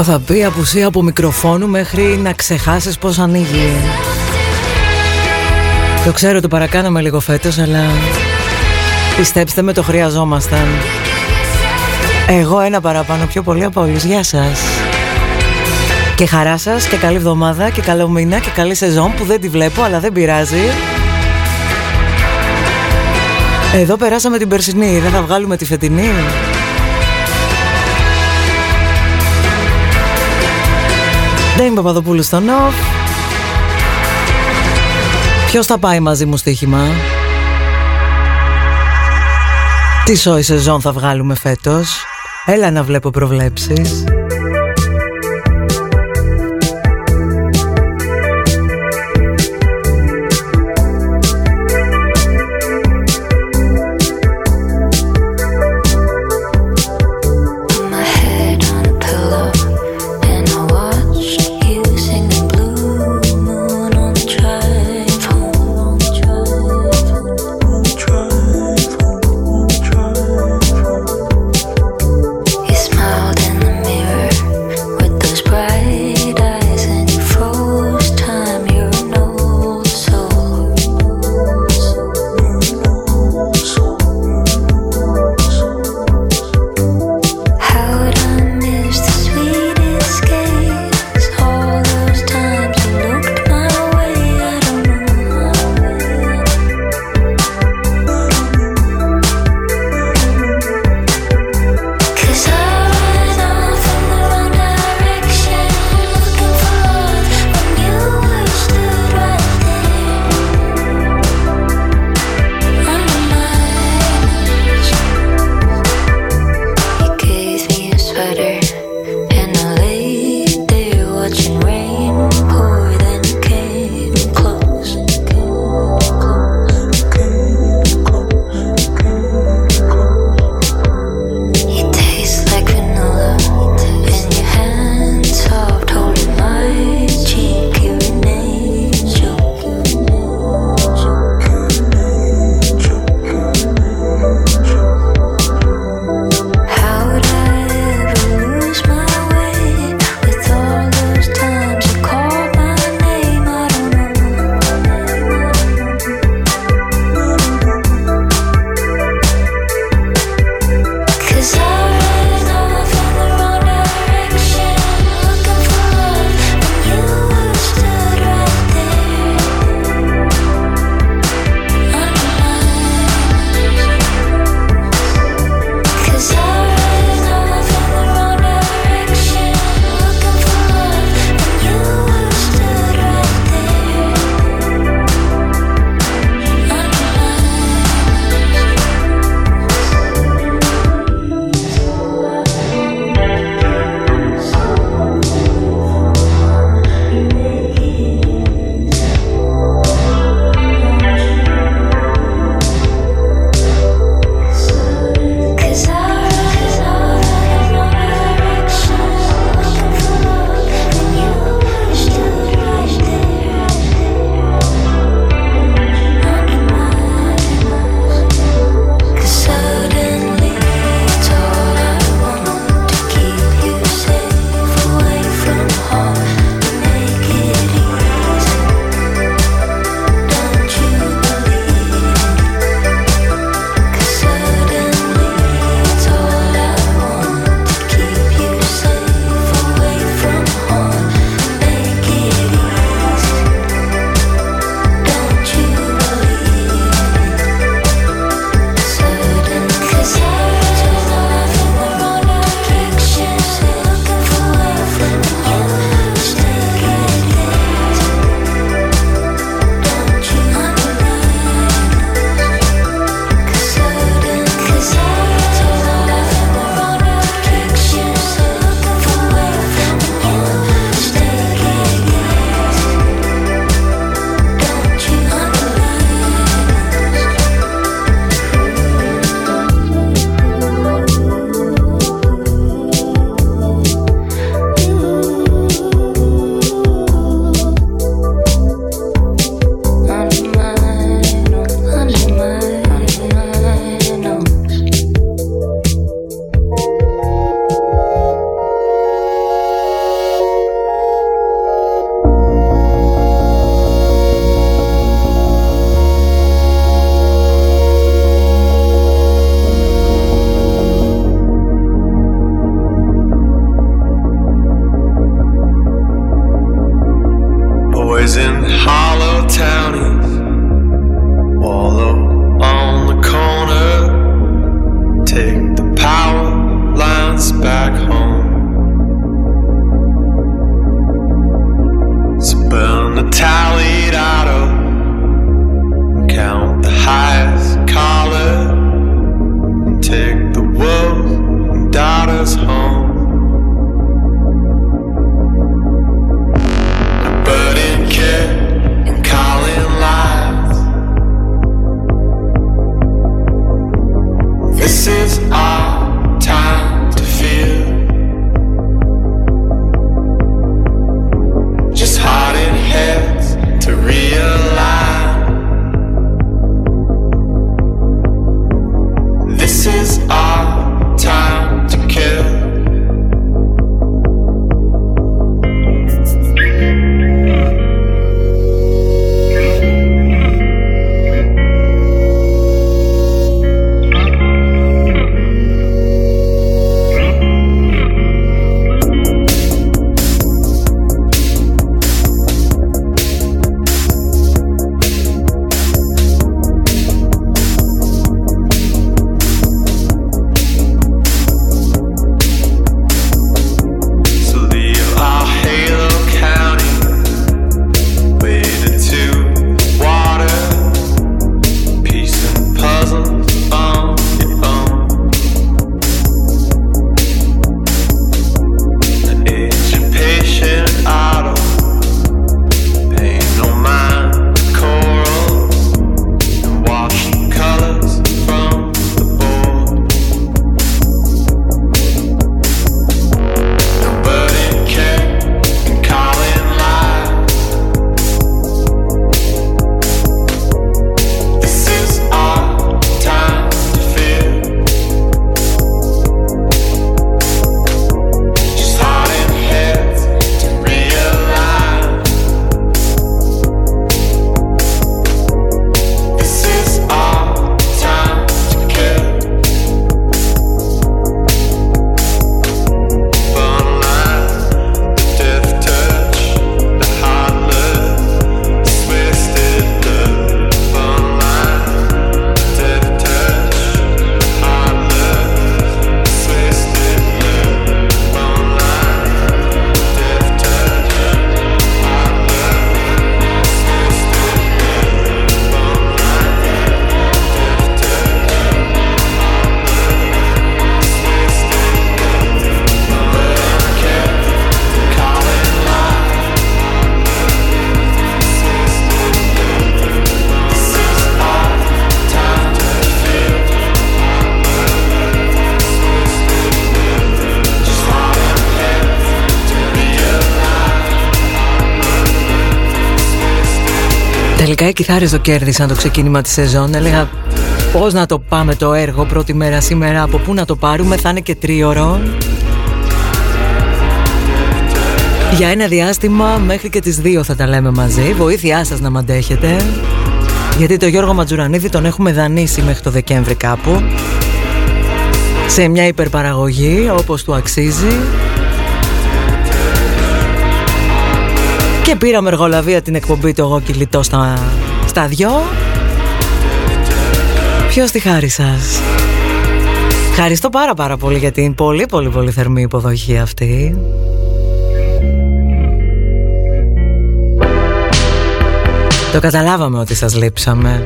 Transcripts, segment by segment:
Αυτό θα πει απουσία από μικροφόνου μέχρι να ξεχάσεις πώς ανοίγει. Το ξέρω το παρακάναμε λίγο φέτος αλλά πιστέψτε με το χρειαζόμασταν. Εγώ ένα παραπάνω πιο πολύ από όλους. Γεια σας. Και χαρά σας και καλή εβδομάδα και καλό μήνα και καλή σεζόν που δεν τη βλέπω αλλά δεν πειράζει. Εδώ περάσαμε την περσινή, δεν θα βγάλουμε τη φετινή. Δεν Παπαδοπούλου στο νοφ. Ποιος θα πάει μαζί μου στοίχημα; Τι σόι σεζόν θα βγάλουμε φέτος; Έλα να βλέπω προβλέψεις. Τελικά οι κιθάρες το κέρδισαν το ξεκίνημα της σεζόν. Έλεγα πώς να το πάμε το έργο πρώτη μέρα σήμερα Από πού να το πάρουμε θα είναι και τρίωρο. Για ένα διάστημα μέχρι και τις δύο θα τα λέμε μαζί. Βοήθειά σας να μαντέχετε. Γιατί το Γιώργο Ματζουρανίδη τον έχουμε δανείσει μέχρι το Δεκέμβρη κάπου. Σε μια υπερπαραγωγή όπως του αξίζει. Και πήραμε εργολαβία την εκπομπή του εγώ κυλιτό στα, στα δυο. Ποιος τη χάρη σας; Ευχαριστώ πάρα πάρα πολύ για την πολύ πολύ πολύ θερμή υποδοχή αυτή. Το καταλάβαμε ότι σας λείψαμε.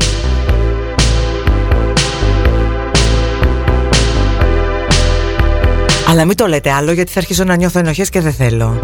Αλλά μην το λέτε άλλο γιατί θα αρχίσω να νιώθω ενοχές και δεν θέλω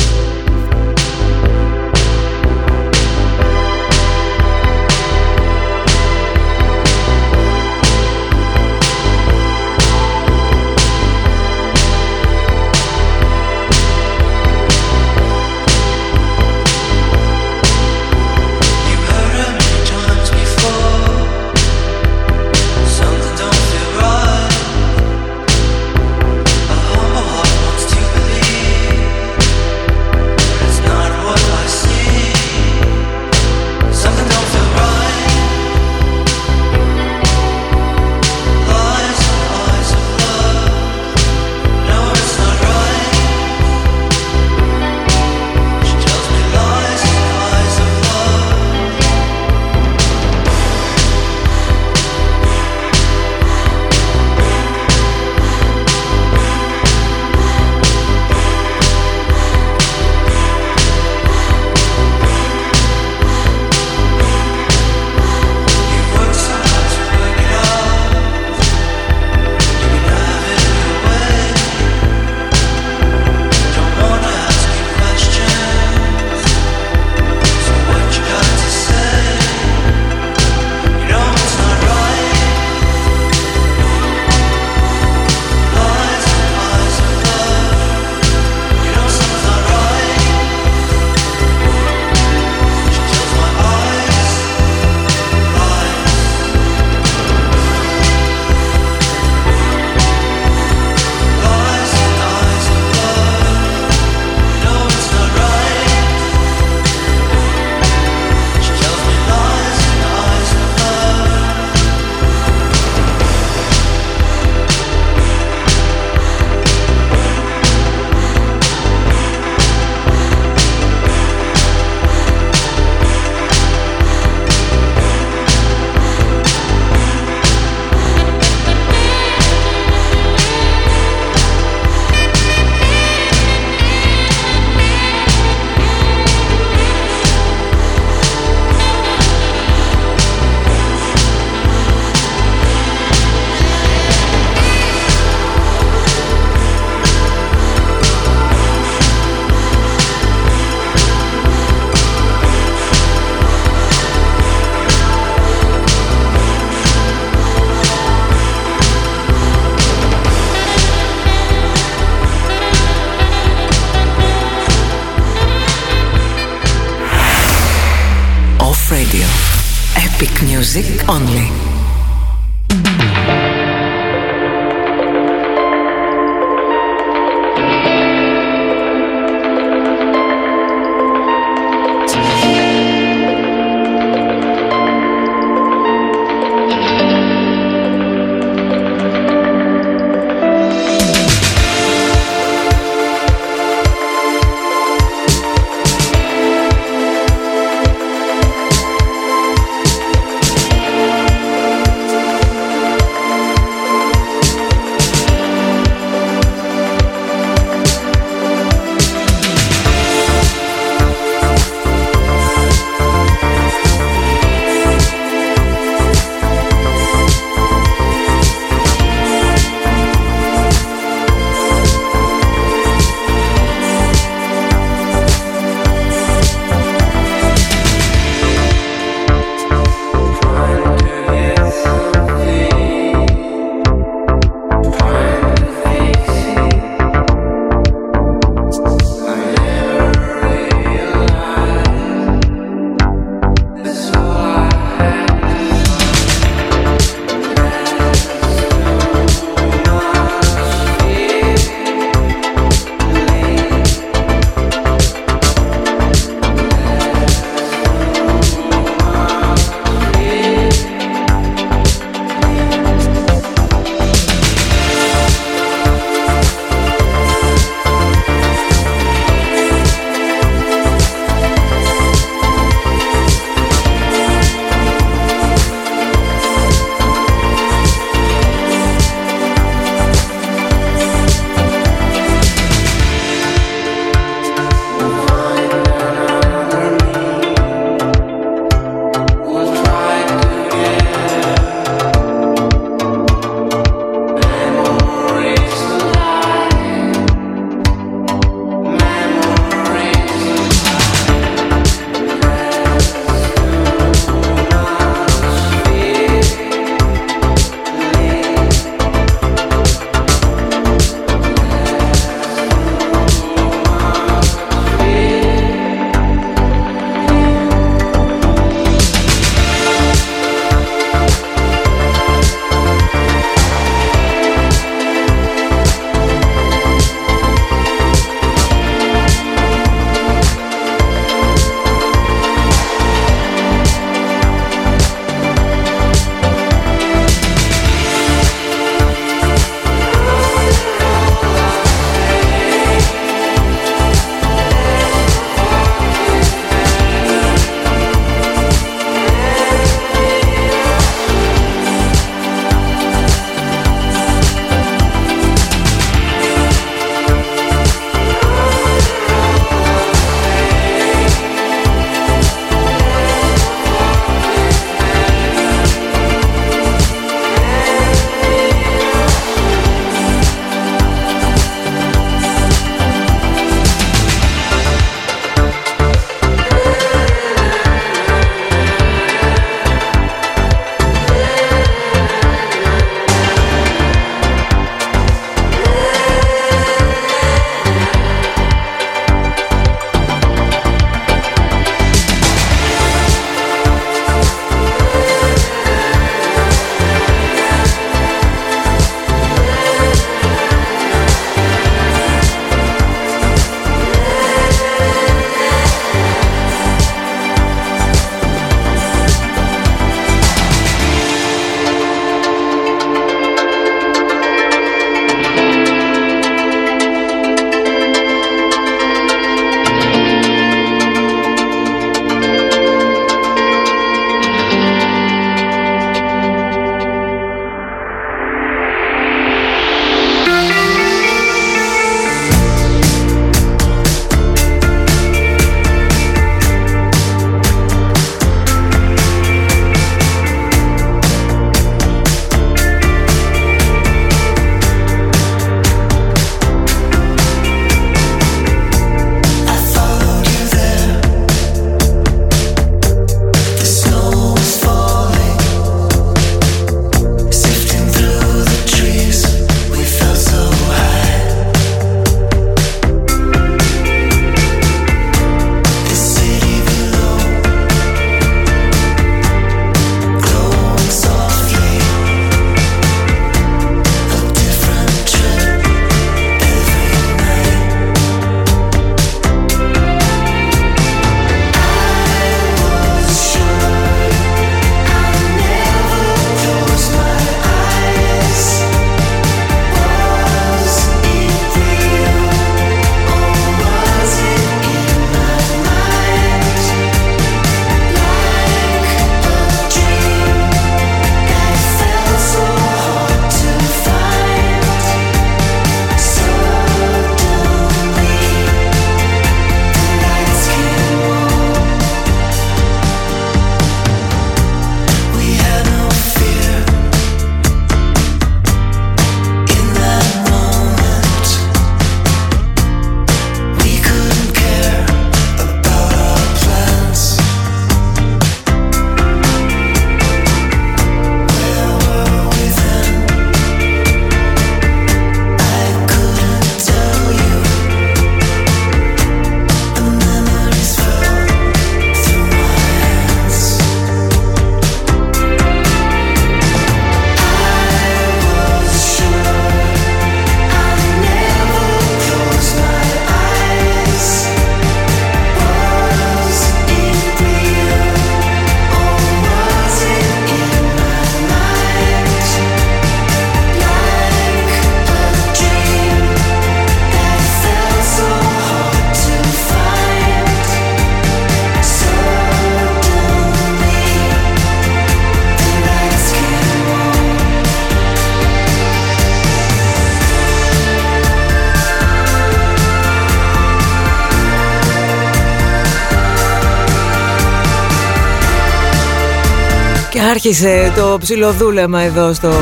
άρχισε το ψιλοδούλεμα εδώ στο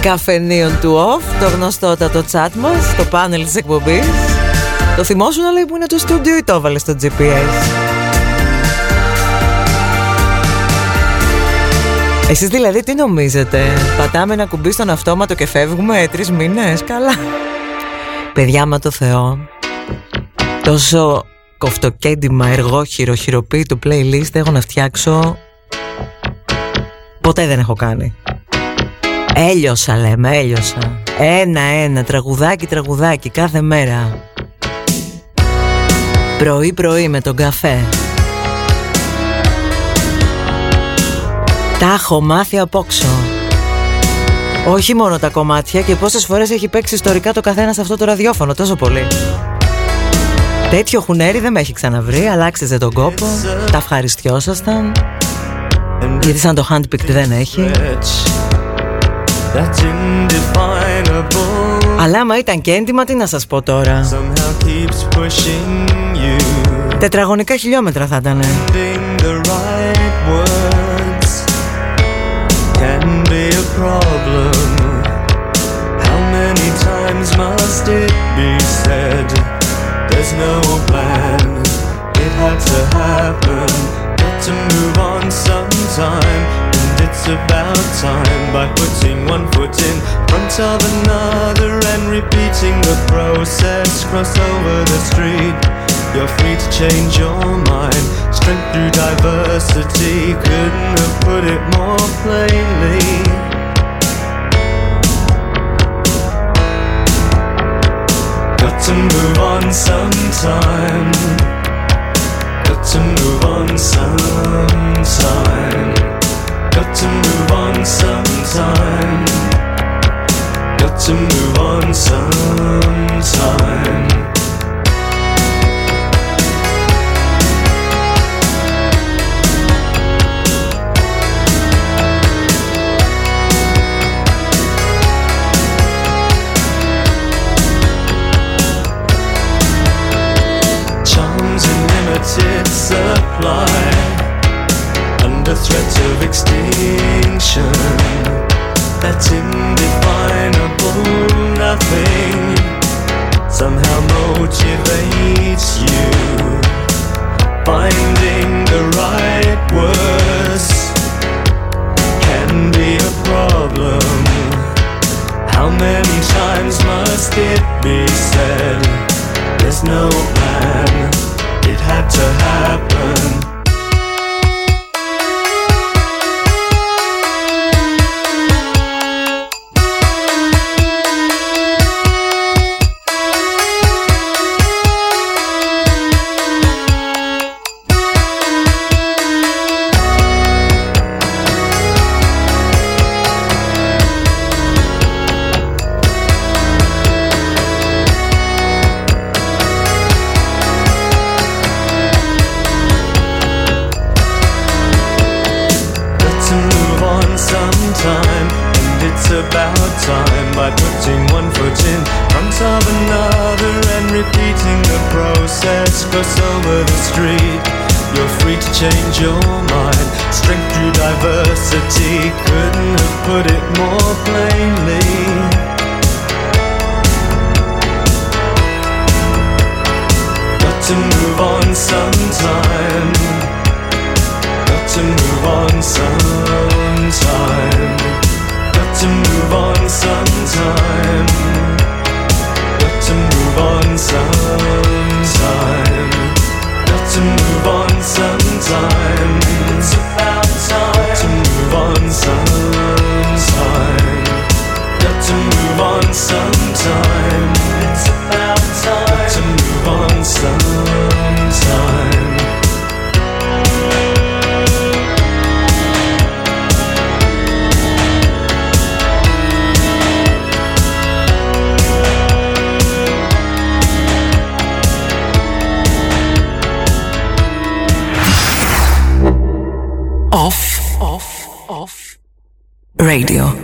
καφενείο του OFF, το γνωστότατο chat μας, το πάνελ της εκπομπής. Το θυμόσουν λέει που είναι το στούντιο ή το έβαλε στο GPS. Εσείς δηλαδή τι νομίζετε, πατάμε ένα κουμπί στον αυτόματο και φεύγουμε τρεις μήνες, καλά. Παιδιά μα το Θεό, τόσο κοφτοκέντημα, εργόχειρο, χειροποίητο playlist έχω να φτιάξω Ποτέ δεν έχω κάνει. Έλειωσα λέμε, έλειωσα. Ένα-ένα, τραγουδάκι, τραγουδάκι κάθε μέρα. Πρωί-πρωί με τον καφέ. Τα έχω μάθει απόξω. Όχι μόνο τα κομμάτια και πόσες φορές έχει παίξει ιστορικά το καθένας σε αυτό το ραδιόφωνο τόσο πολύ. Τέτοιο χουνέρι δεν με έχει ξαναβρει, αλλάξετε τον κόπο, τα ευχαριστιόσασταν γιατί σαν το handpicked δεν έχει. Αλλά άμα ήταν και έντιμα τι να σας πω τώρα. Τετραγωνικά χιλιόμετρα θα ήταν There's no plan, it had to happen. To move on sometime, and it's about time by putting one foot in front of another and repeating the process. Cross over the street. You're free to change your mind. Strength through diversity. Couldn't have put it more plainly. Got to move on sometime. Got to move on sometime. Got to move on sometime. Got to move on sometime. Supply under threat of extinction. That indefinable nothing somehow motivates you. Finding the right words can be a problem. How many times must it be said? There's no plan it had to happen. first over the street. You're free to change your mind. Strength through diversity. Couldn't have put it more plainly. Got to move on sometime. Got to move on sometime. Got to move on sometime. Got to move on sometime to me Radio.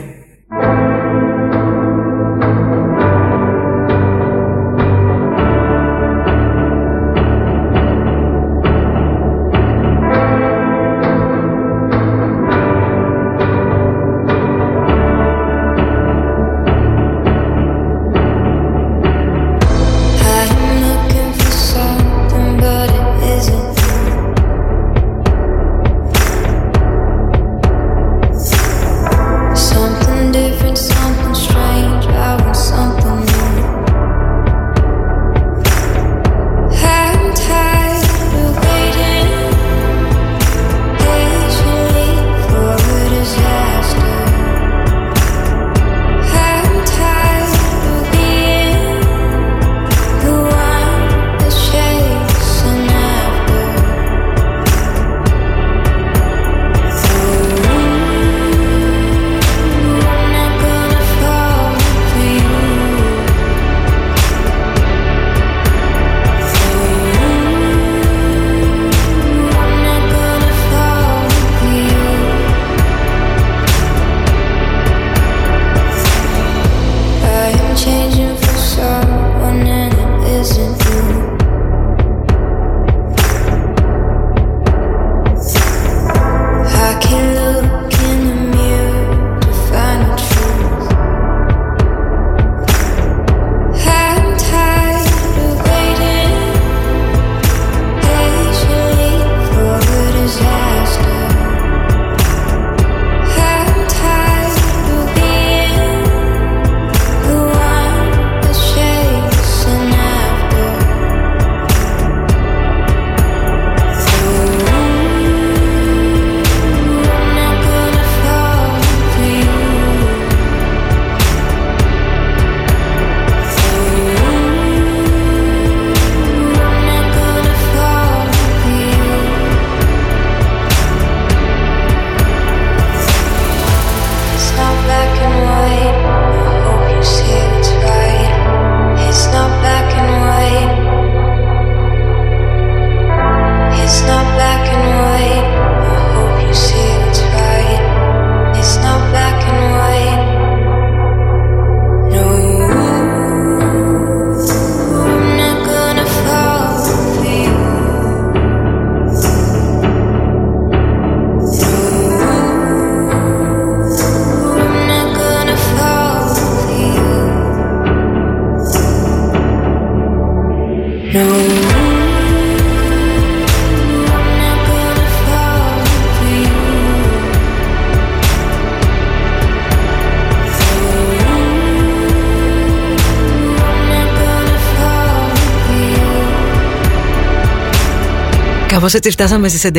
Κάπως έτσι φτάσαμε στις 11.30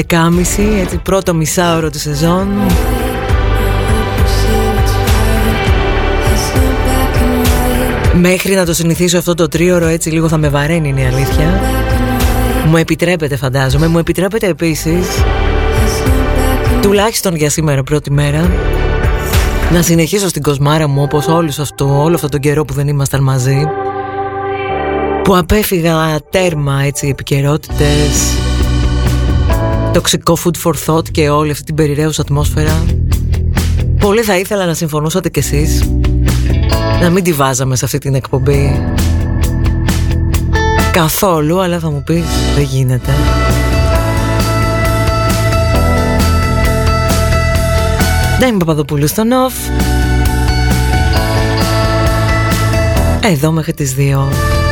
έτσι πρώτο μισάωρο του σεζόν. Μέχρι να το συνηθίσω αυτό το τρίωρο έτσι λίγο θα με βαραίνει είναι η αλήθεια. Μου επιτρέπετε φαντάζομαι, μου επιτρέπετε επίσης Τουλάχιστον για σήμερα πρώτη μέρα Να συνεχίσω στην κοσμάρα μου όπως όλους αυτό, όλο αυτό τον καιρό που δεν ήμασταν μαζί Που απέφυγα τέρμα έτσι επικαιρότητες τοξικό food for thought και όλη αυτή την περιραίουσα ατμόσφαιρα. Πολύ θα ήθελα να συμφωνούσατε κι εσείς να μην τη βάζαμε σε αυτή την εκπομπή. Καθόλου, αλλά θα μου πεις δεν γίνεται. Δεν είμαι Παπαδοπούλου στον Νοφ. Εδώ μέχρι τις 2.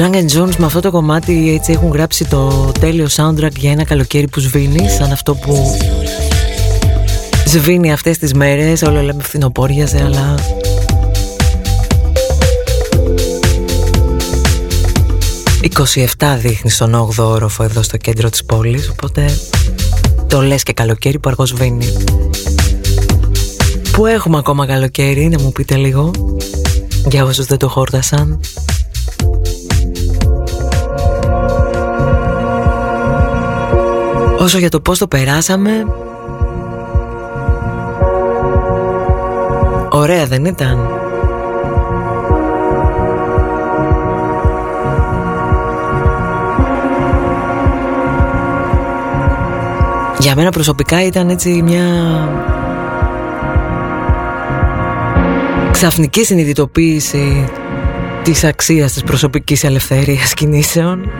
Blank Jones με αυτό το κομμάτι έτσι έχουν γράψει το τέλειο soundtrack για ένα καλοκαίρι που σβήνει σαν αυτό που σβήνει αυτές τις μέρες. Όλο λέμε φθινοπόριαζε αλλά «27 δείχνει στον 8ο όροφο εδώ στο κέντρο της πόλης οπότε το λες και καλοκαίρι που αργό σβήνει. Πού έχουμε ακόμα καλοκαίρι να μου πείτε λίγο για όσους δεν το χόρτασαν Όσο για το πώς το περάσαμε Ωραία δεν ήταν Για μένα προσωπικά ήταν έτσι μια ξαφνική συνειδητοποίηση της αξίας της προσωπικής ελευθερίας κινήσεων.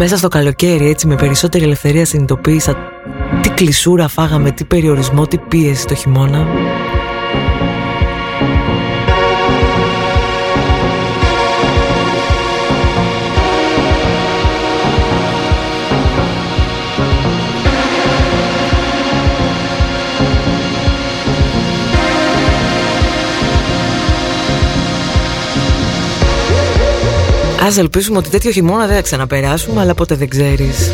Μέσα στο καλοκαίρι έτσι με περισσότερη ελευθερία συνειδητοποίησα τι κλεισούρα φάγαμε, τι περιορισμό, τι πίεση το χειμώνα. Ας ελπίσουμε ότι τέτοιο χειμώνα δεν θα ξαναπεράσουμε, αλλά ποτέ δεν ξέρεις.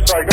website.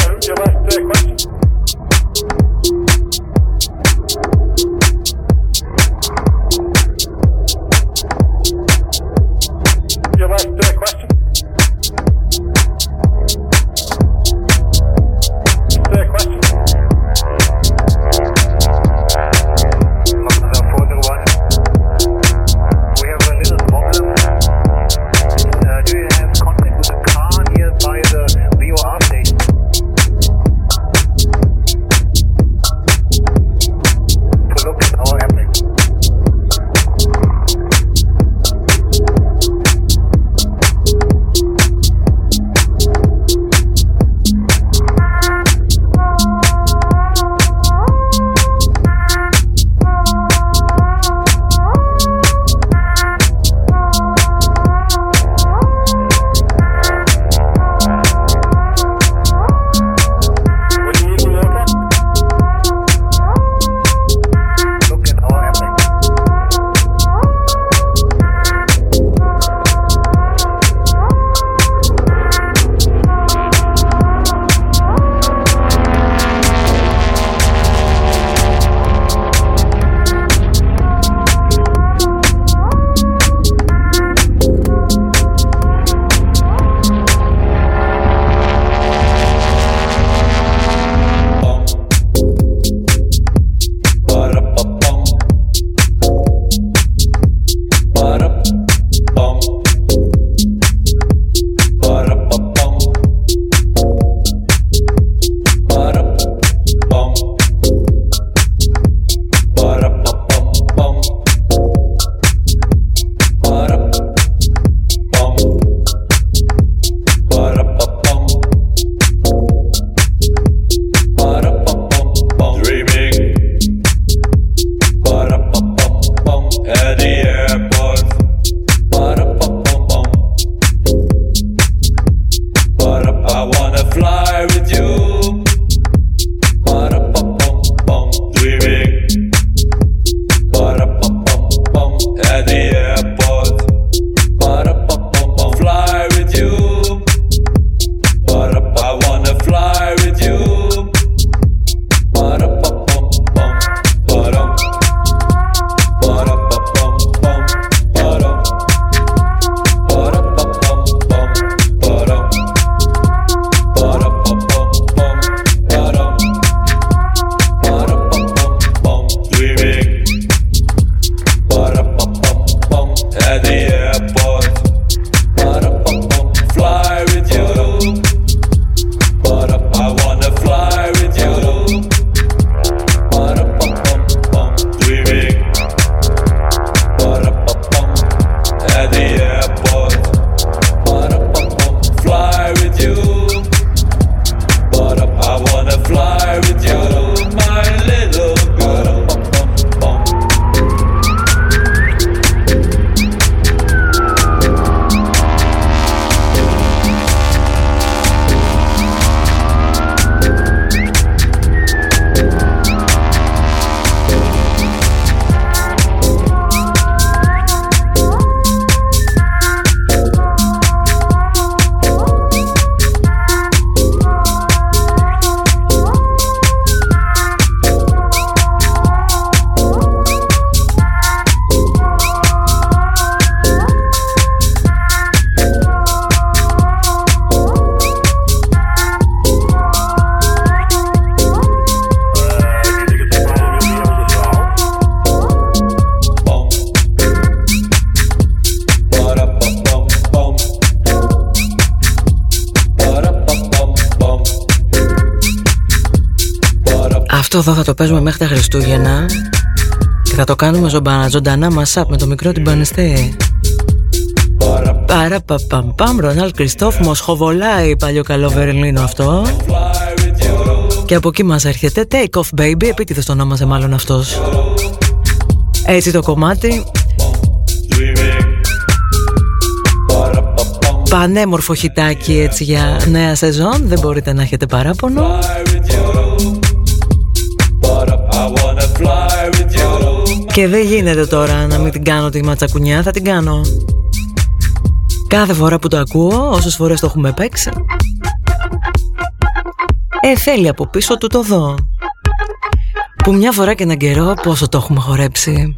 Παίζουμε μέχρι τα Χριστούγεννα και θα το κάνουμε ζωντανά, ζωντανά μασάπ με το μικρό την Πανεστή. Παρα παμ παμ, Ρονάλ Κριστόφ, Μοσχοβολάει παλιό καλό Βερολίνο αυτό. Και από εκεί μας έρχεται Take Off Baby, επίτηδες το ονόμασε μάλλον αυτός. Έτσι το κομμάτι Πανέμορφο χιτάκι έτσι για νέα σεζόν Δεν μπορείτε να έχετε παράπονο Και δεν γίνεται τώρα να μην την κάνω τη ματσακουνιά Θα την κάνω. Κάθε φορά που το ακούω Όσες φορές το έχουμε παίξει. Ε θέλει από πίσω του το δω. Που μια φορά και έναν καιρό Πόσο το έχουμε χορέψει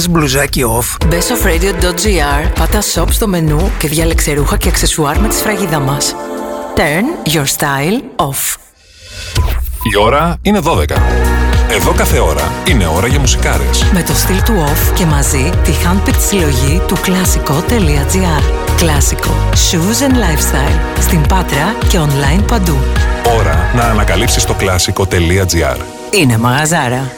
Θες μπλουζάκι off? Μπες στο radio.gr, πάτα shop στο μενού και διάλεξε ρούχα και αξεσουάρ με τη σφραγίδα μας. Turn your style off. Η ώρα είναι 12. Εδώ κάθε ώρα είναι ώρα για μουσικάρες. Με το στυλ του off και μαζί τη handpicked συλλογή του κλασικό.gr. Κλασικό. Shoes and lifestyle. Στην Πάτρα και online παντού. Ώρα να ανακαλύψεις το κλασικό.gr. Είναι μαγαζάρα.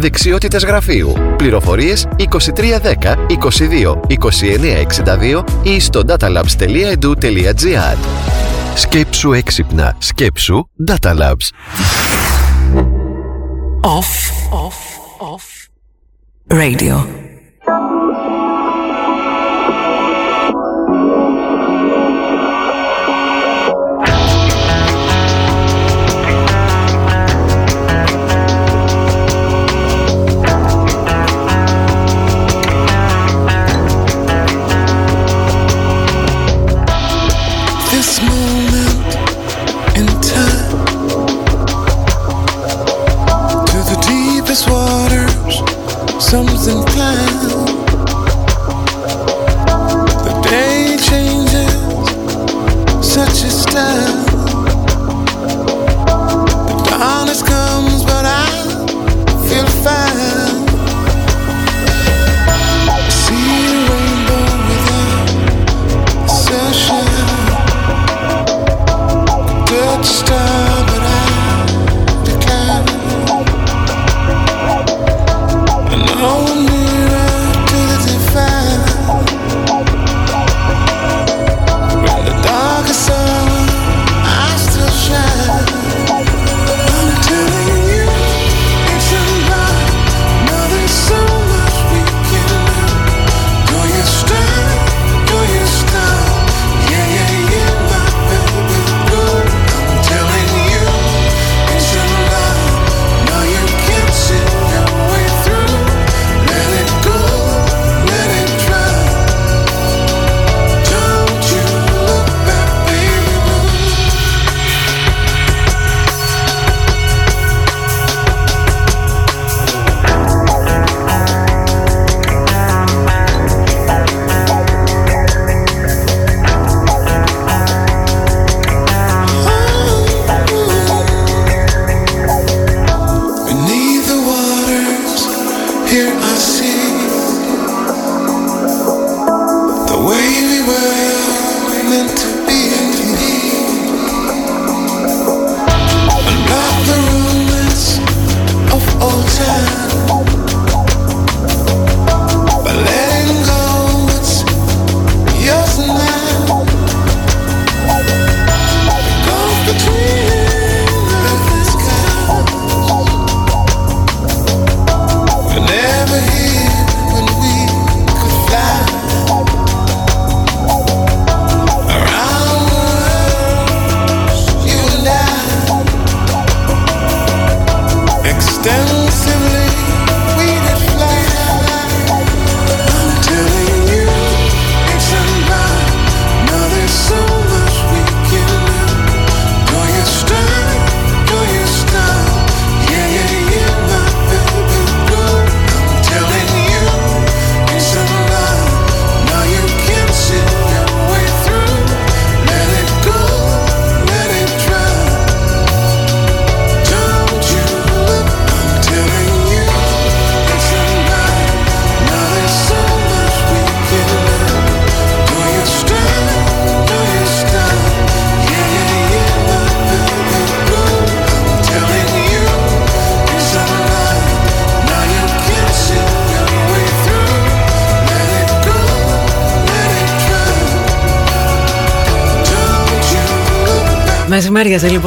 δεξιότητες γραφείου. Πληροφορίες 2310 22 2962 ή στο datalabs.edu.gr Σκέψου έξυπνα. Σκέψου Data Labs. Off, off, off. Radio.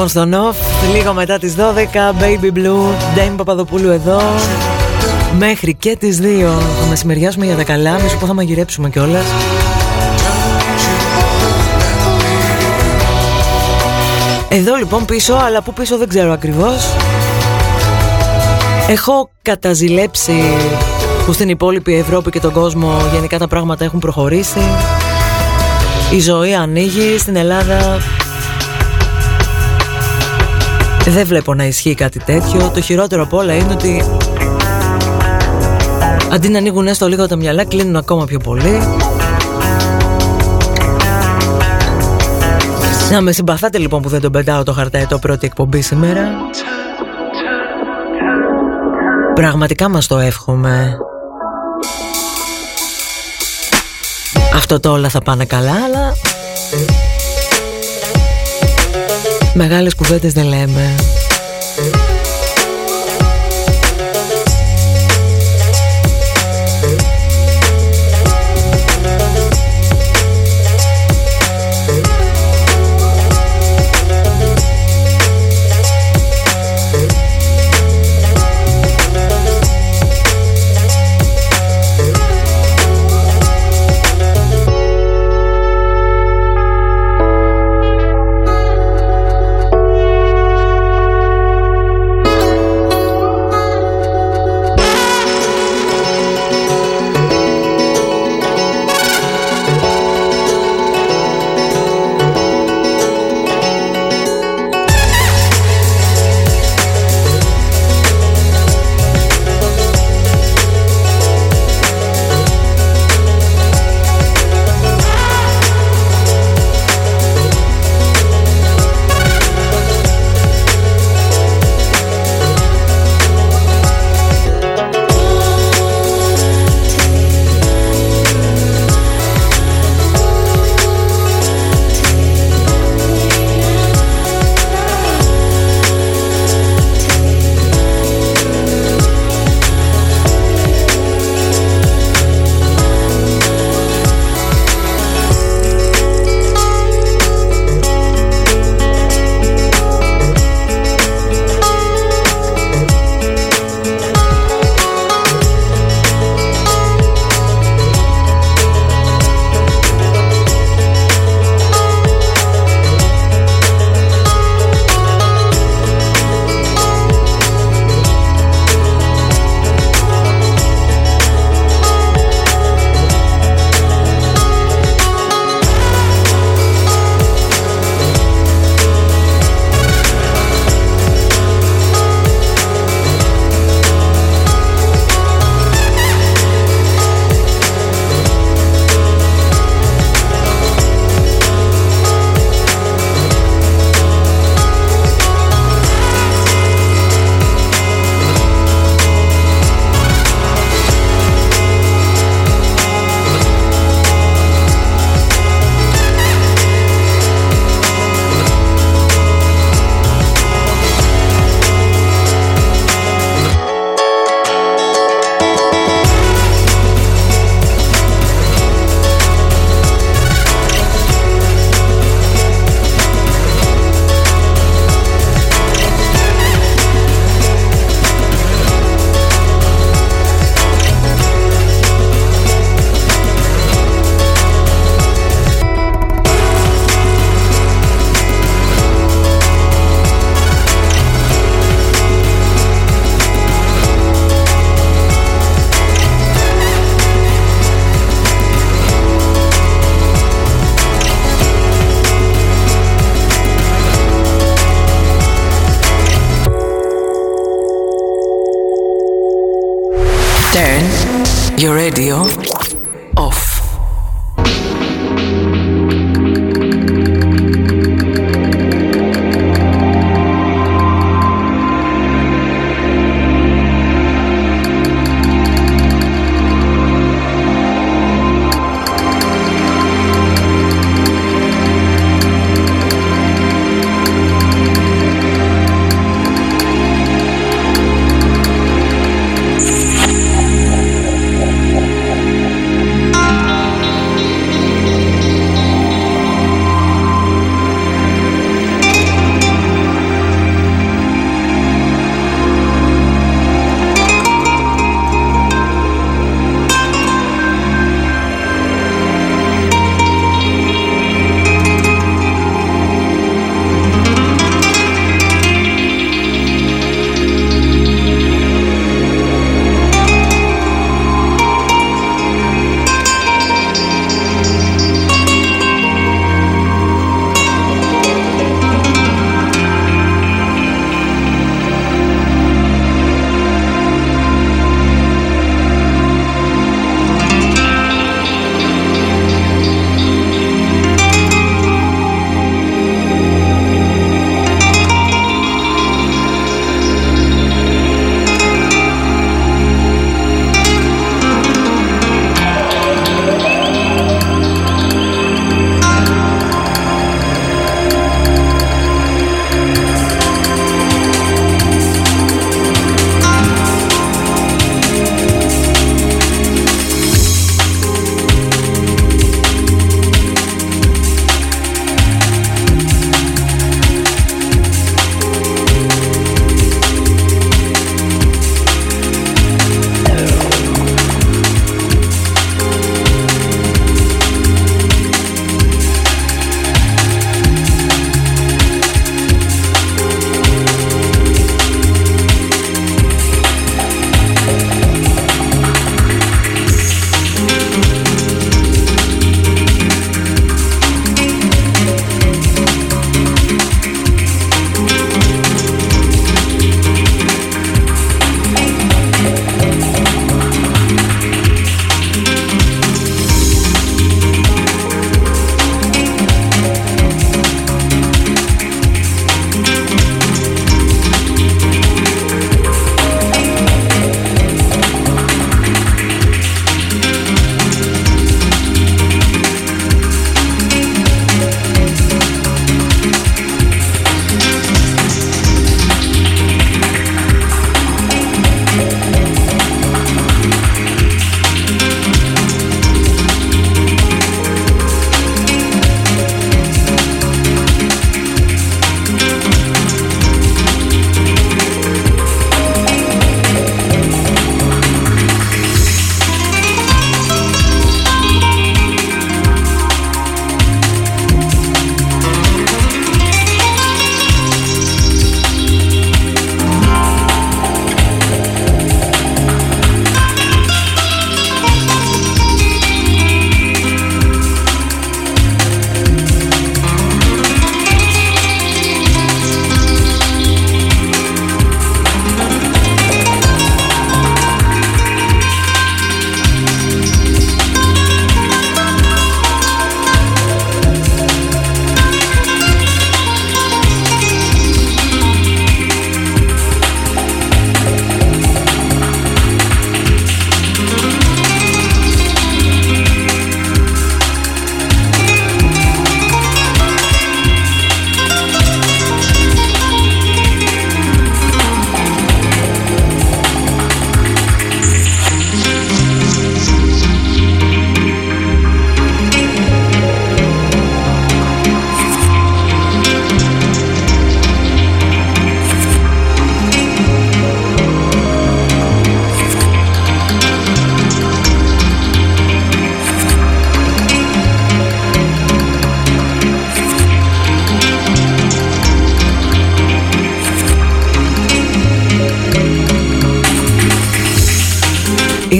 Μεσημέριασε λοιπόν στο Νοφ, λίγο μετά τις 12, Baby Blue, Ντέιμ Παπαδοπούλου εδώ. Μέχρι και τις 2 θα μεσημεριάσουμε για τα καλά, μη σου πω θα μαγειρέψουμε κιόλας. Εδώ λοιπόν πίσω, αλλά πού πίσω δεν ξέρω ακριβώς. Έχω καταζηλέψει που στην υπόλοιπη Ευρώπη και τον κόσμο γενικά τα πράγματα έχουν προχωρήσει. Η ζωή ανοίγει στην Ελλάδα. Δεν βλέπω να ισχύει κάτι τέτοιο. Το χειρότερο από όλα είναι ότι αντί να ανοίγουν έστω λίγο τα μυαλά, κλείνουν ακόμα πιο πολύ. Να με συμπαθάτε λοιπόν που δεν τον πετάω το χαρταετό πρώτη εκπομπή σήμερα Πραγματικά μας το εύχομαι Αυτό το όλα θα πάνε καλά αλλά Μεγάλες κουβέντες δεν λέμε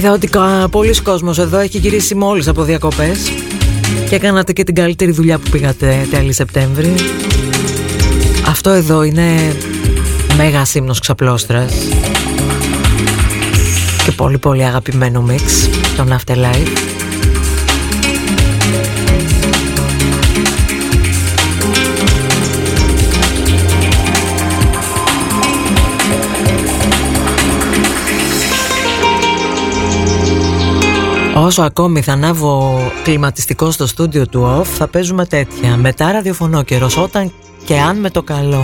Είδα ότι κα- πολλοί κόσμος εδώ έχει γυρίσει μόλις από διακοπές και κάνατε και την καλύτερη δουλειά που πήγατε τέλη Σεπτέμβρη. Αυτό εδώ είναι μέγα ύμνος ξαπλώστρας και πολύ πολύ αγαπημένο μίξ των Afterlife. Όσο ακόμη θα ανάβω κλιματιστικό στο στούντιο του off θα παίζουμε τέτοια. Μετά ραδιοφωνό καιρός όταν και αν με το καλό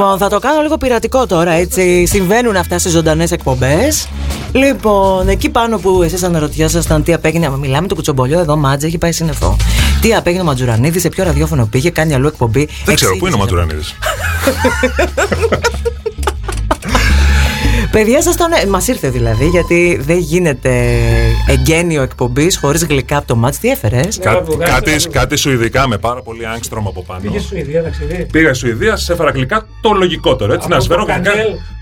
Λοιπόν, θα το κάνω λίγο πειρατικό τώρα, έτσι. Συμβαίνουν αυτά στις ζωντανές εκπομπές. Λοιπόν, εκεί πάνω που εσείς αναρωτιόσασταν τι απέγινε. Μα Μιλάμε το κουτσομπολιό εδώ, μάτζα, έχει πάει σύννεφο. Τι απέγινε ο Ματζουρανίδης, σε ποιο ραδιόφωνο πήγε, κάνει αλλού εκπομπή. Δεν ξέρω, πού είναι ο Εξήγησε. Ματουρανίδη. Παιδιά, σας τον. Μας ήρθε δηλαδή, γιατί δεν γίνεται εγγένειο εκπομπής χωρίς γλυκά από το μάτς. Τι έφερες; κάτι, κάτι σουηδικά με πάρα πολύ άγκστρομ από πάνω. Πήγε Σουηδία ταξιδί. Πήγα στη Σουηδία, σα έφερα γλυκά το λογικότερο. Έτσι, Από να σα φέρω το γλυκά.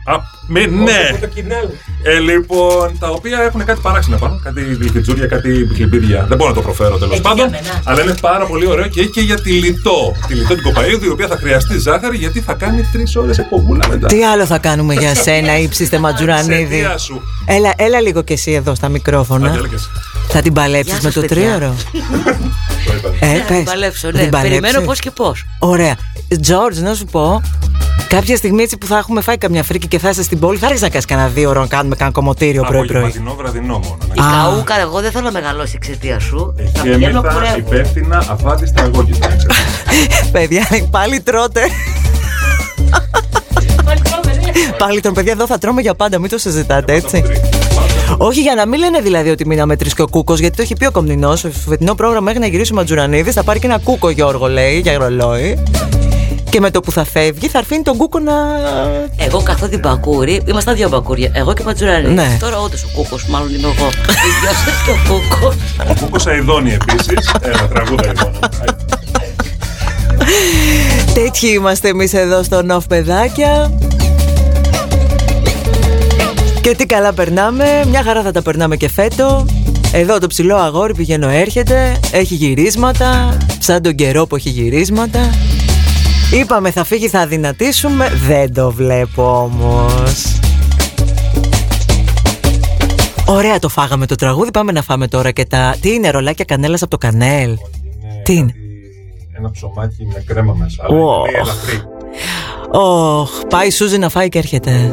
Κανέλ. Α, με, ναι, Το κοινέλ. Ε, λοιπόν, τα οποία έχουν κάτι παράξενα πάνω. Κάτι γλυκιτζούρια, κάτι γλυμπίδια. Δεν μπορώ να το προφέρω τέλος πάντων. Αλλά είναι πάρα πολύ ωραίο και έχει και για τη λιτό. Τη λιτό την κοπαίδου, η οποία θα χρειαστεί ζάχαρη γιατί θα κάνει τρεις ώρες εκπομπούλα μετά. Τι άλλο θα κάνουμε για σένα, ύψιστε Ματζουρανίδη; Εξαιτία σου. Έλα, έλα λίγο κι εσύ εδώ στα μικρόφωνα. Άντε, έλα και εσύ. Θα την παλέψεις Γεια με σας, το παιδιά. τρίωρο; Το είπα. Ε, Ναι, θα την πες. παλέψω, Θα ναι. την παλέψεις; Περιμένω πώς και πώς. Ωραία. Τζόρτζ, να σου πω. Κάποια στιγμή έτσι που θα έχουμε φάει καμιά φρίκη και θα είσαι στην πόλη, θα άρχισε να κάνεις κανένα δύο ώρο να κάνουμε κανένα κομμωτήριο πρωί-πρωί. Απογευματινό βραδινό μόνο. Η Α. καούκα, εγώ δεν θέλω να μεγαλώσει εξαιτία σου. Θα Εκεί πηγαίνω έμαθα κουρεύω. υπεύθυνα αφάντιστα εγώ και τα έξερα. Παιδιά, πάλι τρώτε. πάλι τρώμε, παιδιά, εδώ θα τρώμε για πάντα, μην το συζητάτε, έτσι. Όχι για να μην λένε δηλαδή ότι μείναμε τρεις και ο κούκος, γιατί το έχει πει ο Κομνηνό. Στο φετινό πρόγραμμα έχει να γυρίσει ο Ματζουρανίδης. Θα πάρει και ένα κούκο, Γιώργο λέει, για ρολόι. Και με το που θα φεύγει θα αφήνει τον κούκο να. Εγώ καθώ την μπακούρι, ήμασταν δύο μπακούρια. Εγώ και ο Ματζουράνη. Ναι. Τώρα όντως ο κούκος, μάλλον είμαι εγώ. Ίδιο και ο κούκος. Ο Κούκος Αιδόνη επίσης. Ένα τραγούδα Αιδόνη. Τέτοιοι είμαστε εμείς εδώ στο Νοφ παιδάκια. Και τι καλά περνάμε, μια χαρά θα τα περνάμε και φέτο. Εδώ το ψηλό αγόρι πηγαίνω έρχεται, έχει γυρίσματα, σαν τον καιρό που έχει γυρίσματα. Είπαμε θα φύγει, θα δυνατήσουμε, δεν το βλέπω όμως. Ωραία το φάγαμε το τραγούδι, πάμε να φάμε τώρα και τα... Τι είναι ρολάκια κανέλας από το κανέλ; Τι είναι; Ένα ψωμάκι με κρέμα μέσα. Ω. Αλλά είναι ελαφρύ. Ωχ, πάει η Σούζη να φάει και έρχεται.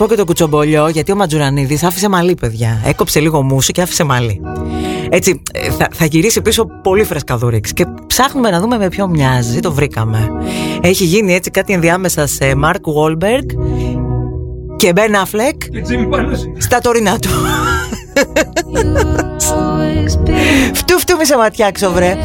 πω και το κουτσομπολιό, γιατί ο Ματζουρανίδης άφησε μαλλί, παιδιά. Έκοψε λίγο μούσι και άφησε μαλλί. Έτσι, ε, θα, θα γυρίσει πίσω πολύ φρεσκαδούρης. Και ψάχνουμε να δούμε με ποιο μοιάζει. Το βρήκαμε. Έχει γίνει έτσι κάτι ενδιάμεσα σε Μαρκ Γουόλμπεργκ και Μπεν Αφλεκ στα τωρινά του. Φτου φτου μη σε ματιάξω βρε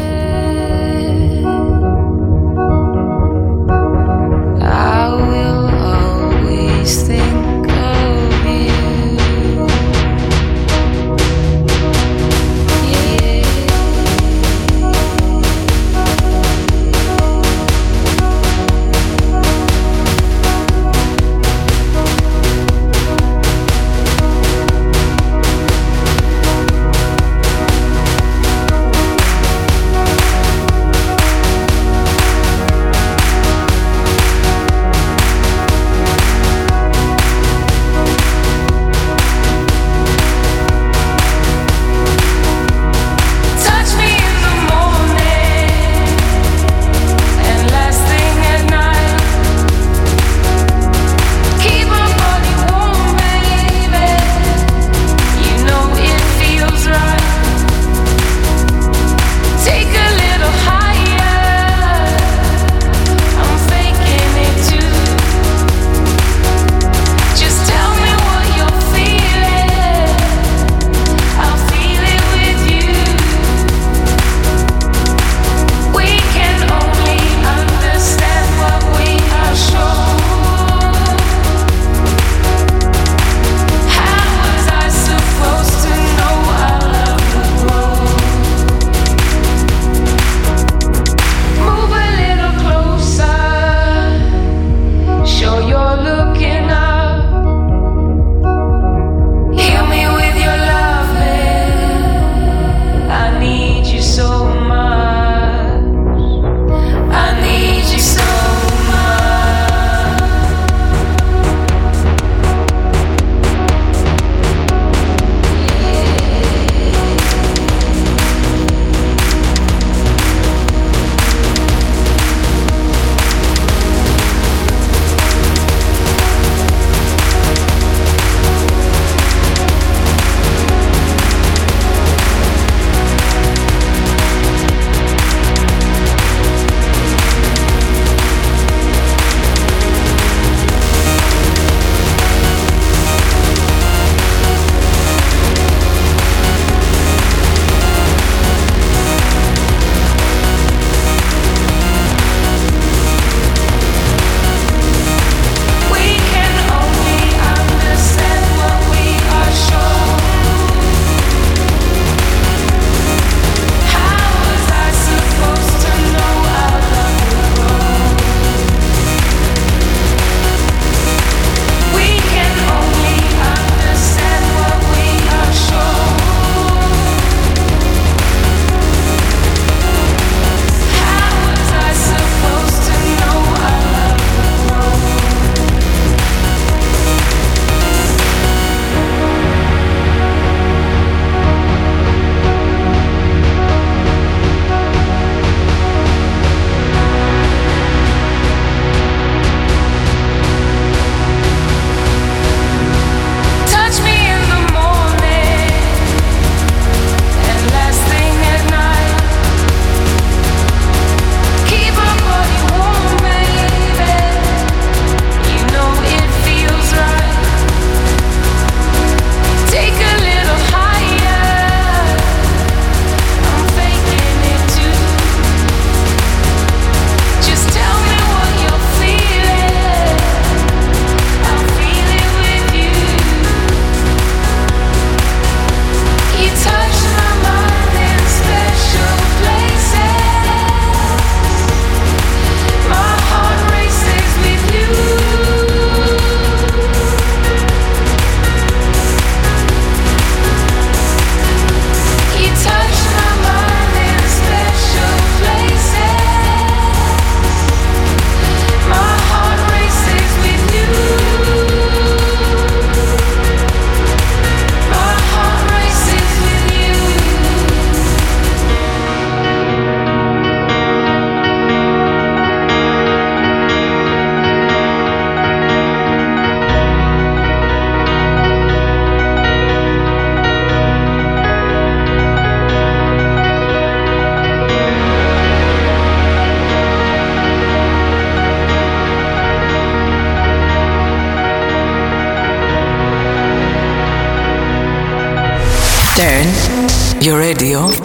deal?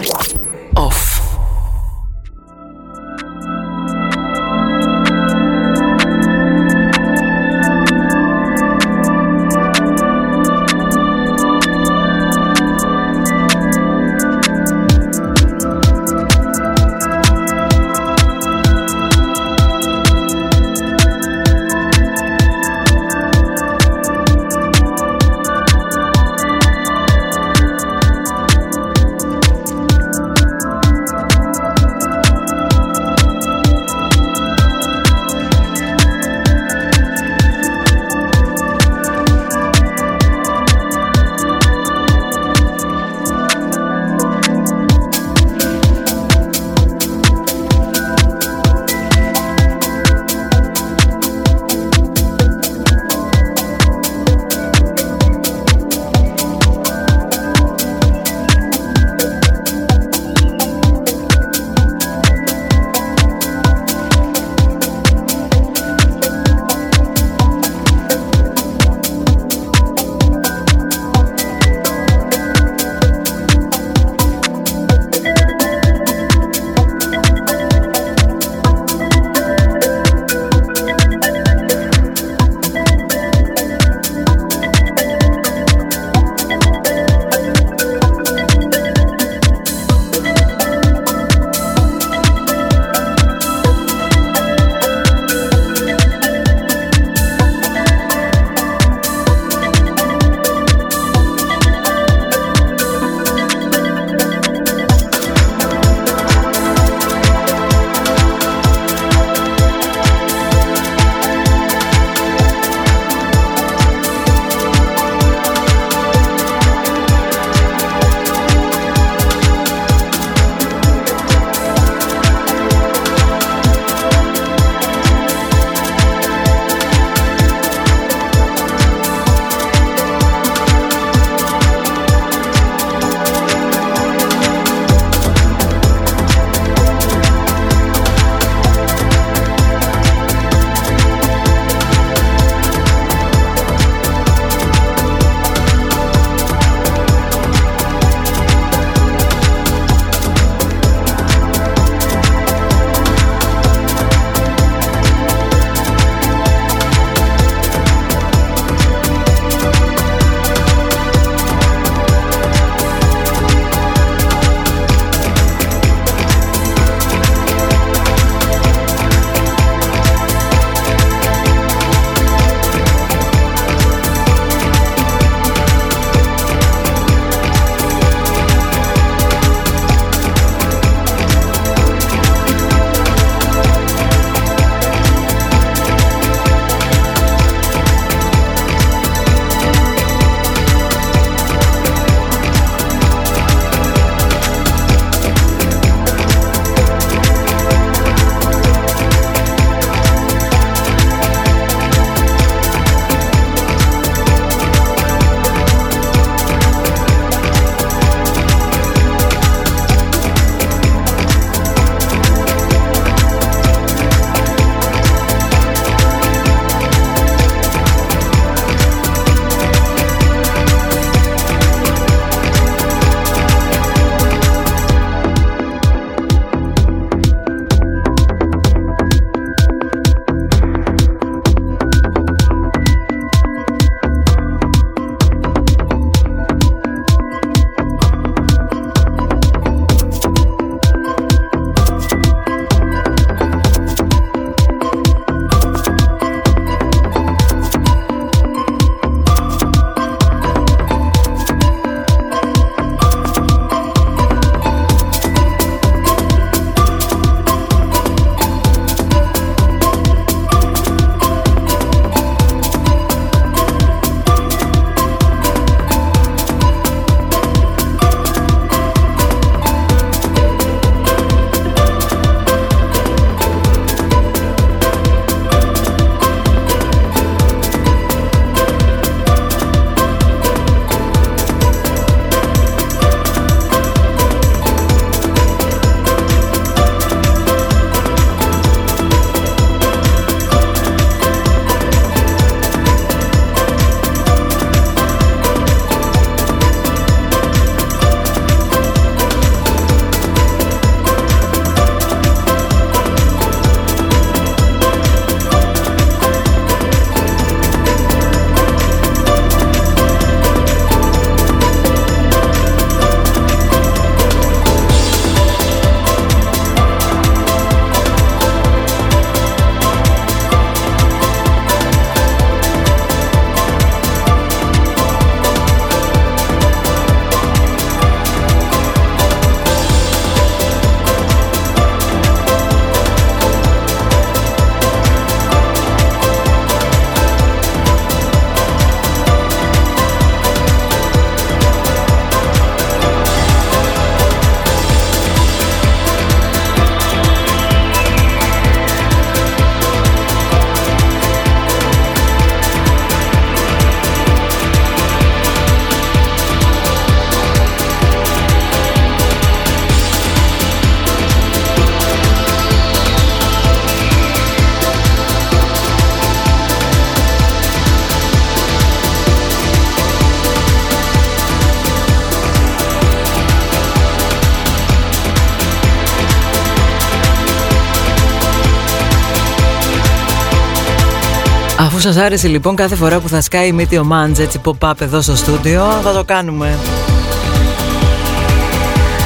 Σας άρεσε λοιπόν κάθε φορά που θα σκάει η μύτη ο Μάντζ έτσι pop-up εδώ στο στούντιο θα το κάνουμε.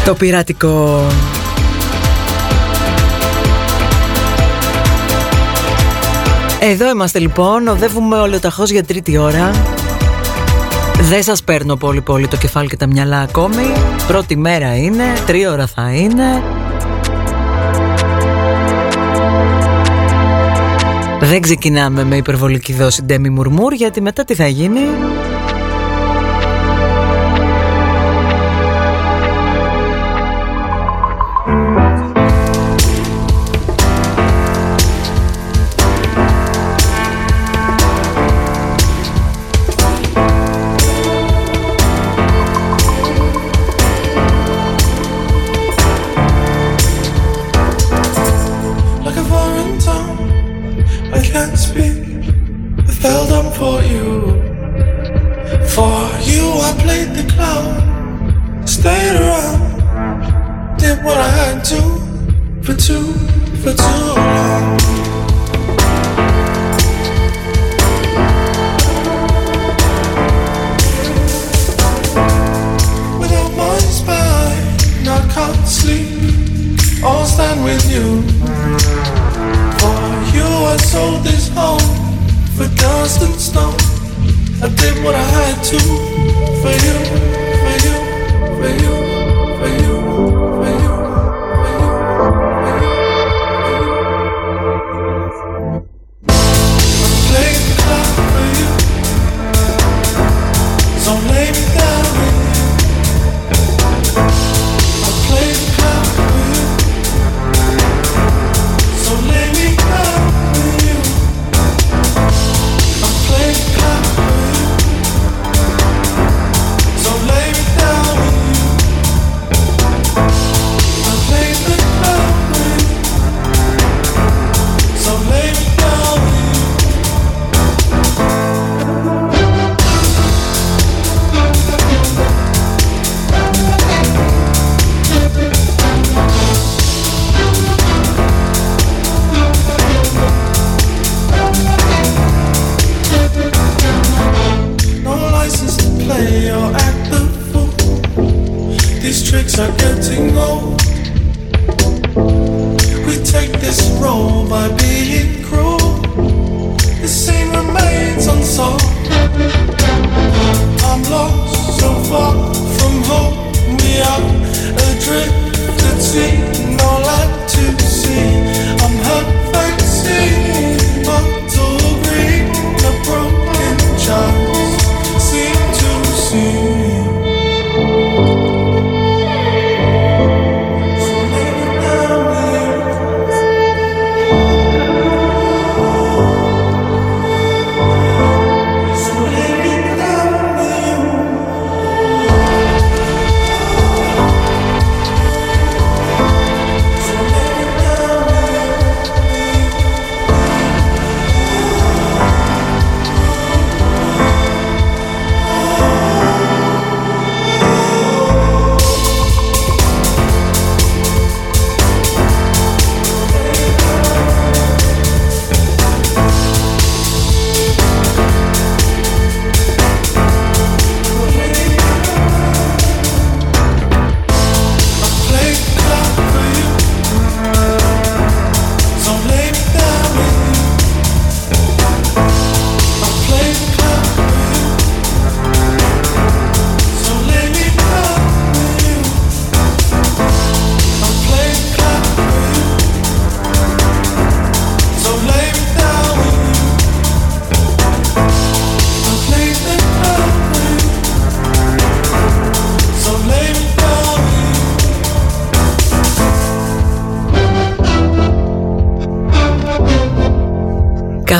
Το πειρατικό. Εδώ είμαστε λοιπόν, οδεύουμε ολοταχώς για τρίτη ώρα. Δεν σας παίρνω πολύ πολύ το κεφάλι και τα μυαλά ακόμη. Πρώτη μέρα είναι, τρία ώρα θα είναι Δεν ξεκινάμε με υπερβολική δόση ντέμι μουρμούρ γιατί μετά τι θα γίνει;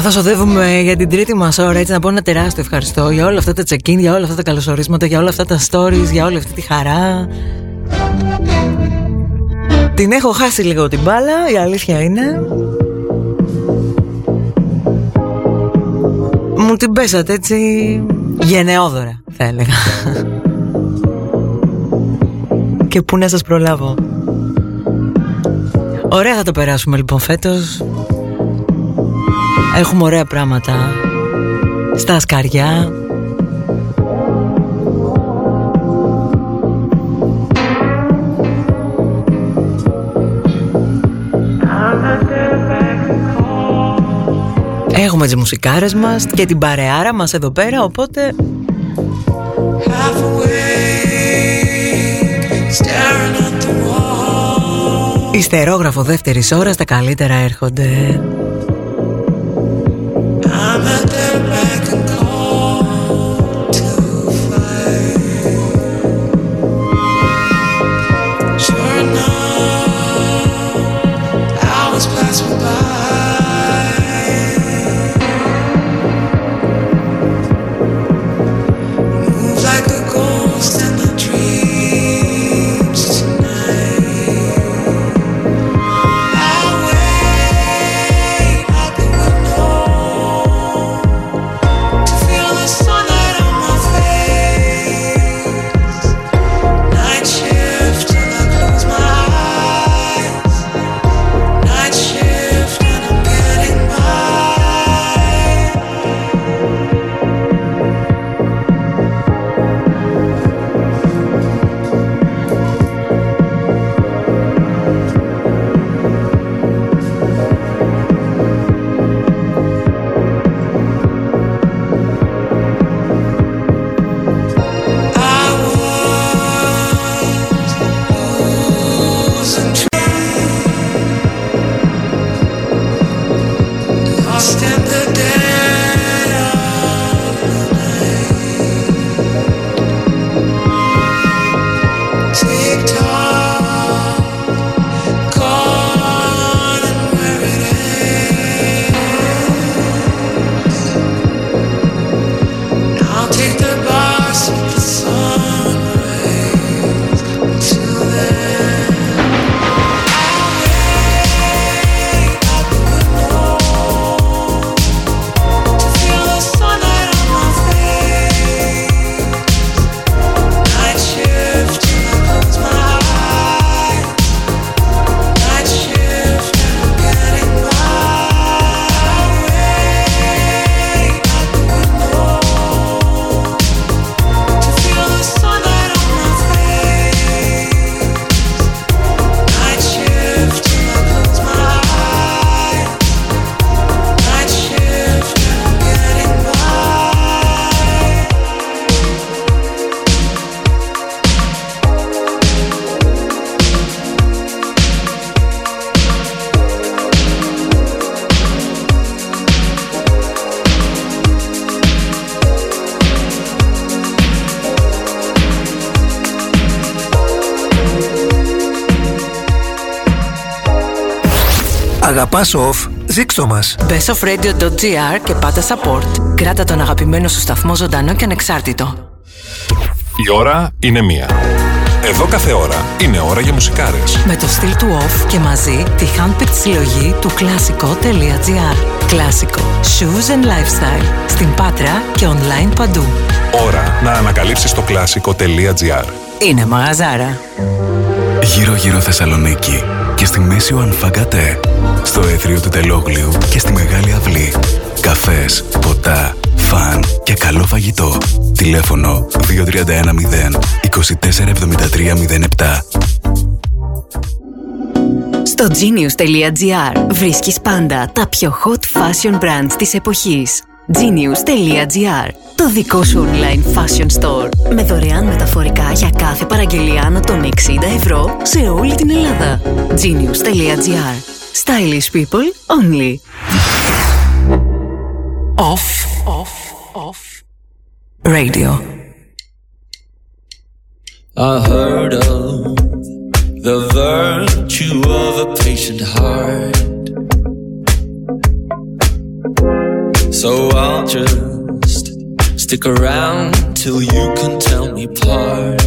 Καθώ οδεύουμε για την τρίτη μας ώρα, έτσι να πω ένα τεράστιο ευχαριστώ για όλα αυτά τα check-in, για όλα αυτά τα καλωσορίσματα, για όλα αυτά τα stories, για όλη αυτή τη χαρά. Την έχω χάσει λίγο την μπάλα, η αλήθεια είναι. Μου την πέσατε έτσι γενναιόδωρα, θα έλεγα. Και πού να σας προλάβω. Ωραία θα το περάσουμε λοιπόν φέτος. Έχουμε ωραία πράγματα Στα σκαριά Έχουμε τις μουσικάρες μας και την παρεάρα μας εδώ πέρα Οπότε half awake, staring at the wall. Ιστερόγραφο δεύτερης ώρας τα καλύτερα έρχονται love. Αγαπάς off, ζήξτο μας. bestofradio.gr και πάτα support. Κράτα τον αγαπημένο σου σταθμό ζωντανό και ανεξάρτητο. Η ώρα είναι μία. Εδώ κάθε ώρα είναι ώρα για μουσικάρες. Με το στυλ του off και μαζί τη handpicked συλλογή του κλασικό.gr. Κλασικό. Shoes and lifestyle. Στην Πάτρα και online παντού. Ώρα να ανακαλύψεις το κλασικό.gr. Είναι μαγαζάρα. Γύρω γύρω Θεσσαλονίκη και στη μέση ο Ανφαγκατέ. Στο έθριο του Τελόγλιου και στη Μεγάλη Αυλή. Καφές, ποτά, φαν και καλό φαγητό. Τηλέφωνο 2310 247307. Στο genius.gr βρίσκεις πάντα τα πιο hot fashion brands της εποχής. genius.gr Το δικό σου online fashion store με δωρεάν μεταφορικά για κάθε παραγγελία άνω των 60 ευρώ σε όλη την Ελλάδα. genius.gr Stylish people only. Off. Off. Off. Radio. I heard of the virtue of a patient heart. So I'll just stick around till you can tell me part.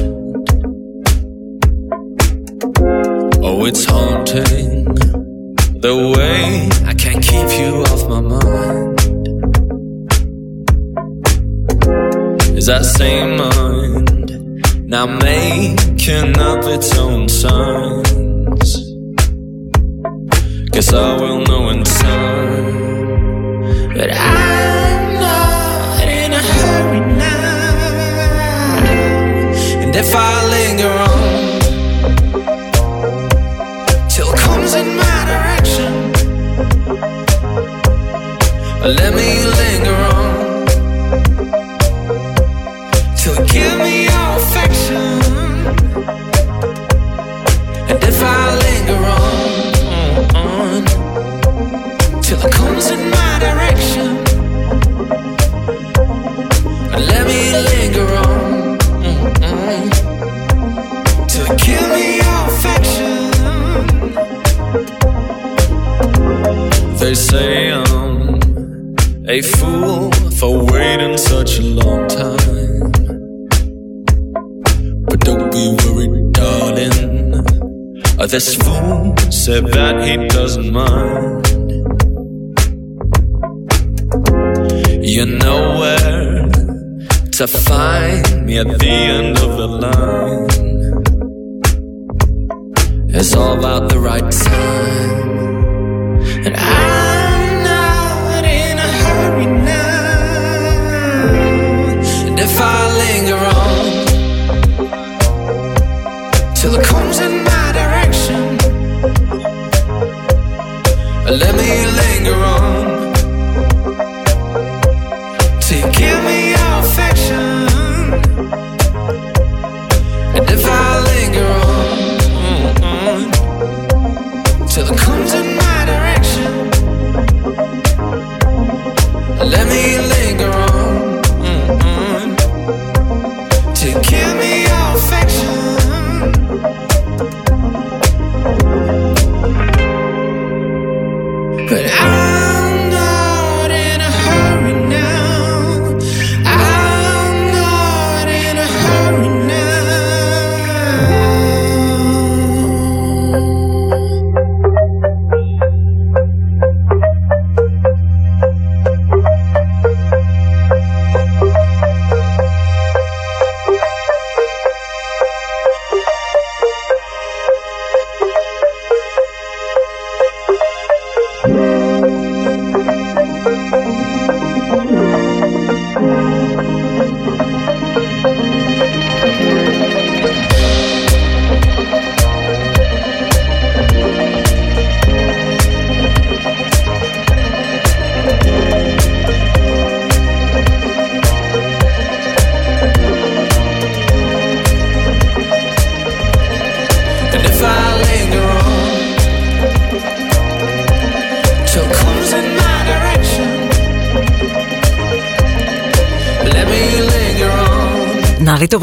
Oh, it's haunting the way I can't keep you off my mind. Is that same mind now making up its own signs? Guess I will know in time. But I'm not in a hurry now. And if I linger on let me linger on till you give me your affection. And if I linger on till it comes in my direction, let me linger on till you give me your affection. They say a fool for waiting such a long time. But don't be worried, darling. Uh, This fool said that he doesn't mind. You know where to find me at the end of the line. It's all about the right time.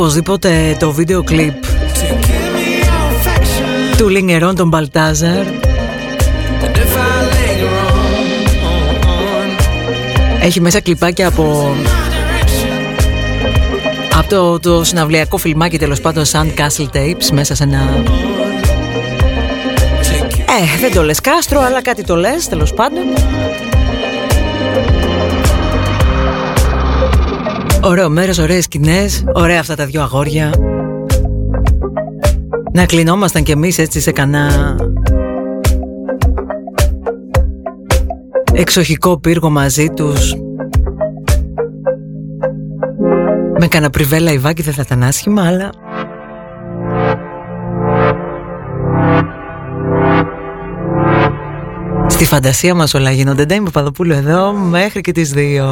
Οπωσδήποτε το βίντεο κλιπ till you give me your affection. του Λινγκερών τον Μπαλτάζαρ And if I linger on Έχει μέσα κλιπάκια από, από το, το συναυλιακό φιλμάκι τέλος πάντων Sand Castle Tapes μέσα σε ένα... Ε, δεν το λες κάστρο, αλλά κάτι το λες τέλος πάντων. Ωραίο μέρος, ωραίες σκηνές, ωραία αυτά τα δυο αγόρια. Να κλεινόμασταν κι εμείς έτσι σε κανένα εξοχικό πύργο μαζί τους. Με κανένα πριβέλα Ιβάκη δεν θα ήταν άσχημα, αλλά... Στη φαντασία μας όλα γίνονται. Ντέιμ Παπαδοπούλου εδώ μέχρι και τις δύο.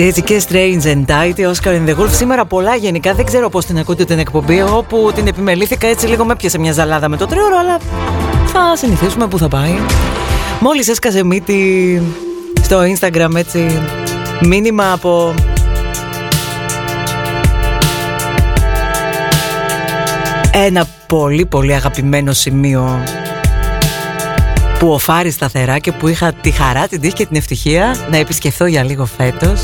Έτσι, έτσι και Strange and Tight, Oscar in the Wolf. Σήμερα πολλά γενικά, δεν ξέρω πώς την ακούτε την εκπομπή. Εγώ που την επιμελήθηκα έτσι λίγο με έπιασε μια ζαλάδα με το τρίωρο, αλλά θα συνηθίσουμε που θα πάει. Μόλις έσκασε μύτη στο Instagram έτσι μήνυμα από ένα πολύ πολύ αγαπημένο σημείο που οφάρει σταθερά και που είχα τη χαρά, την τύχη και την ευτυχία να επισκεφθώ για λίγο φέτος.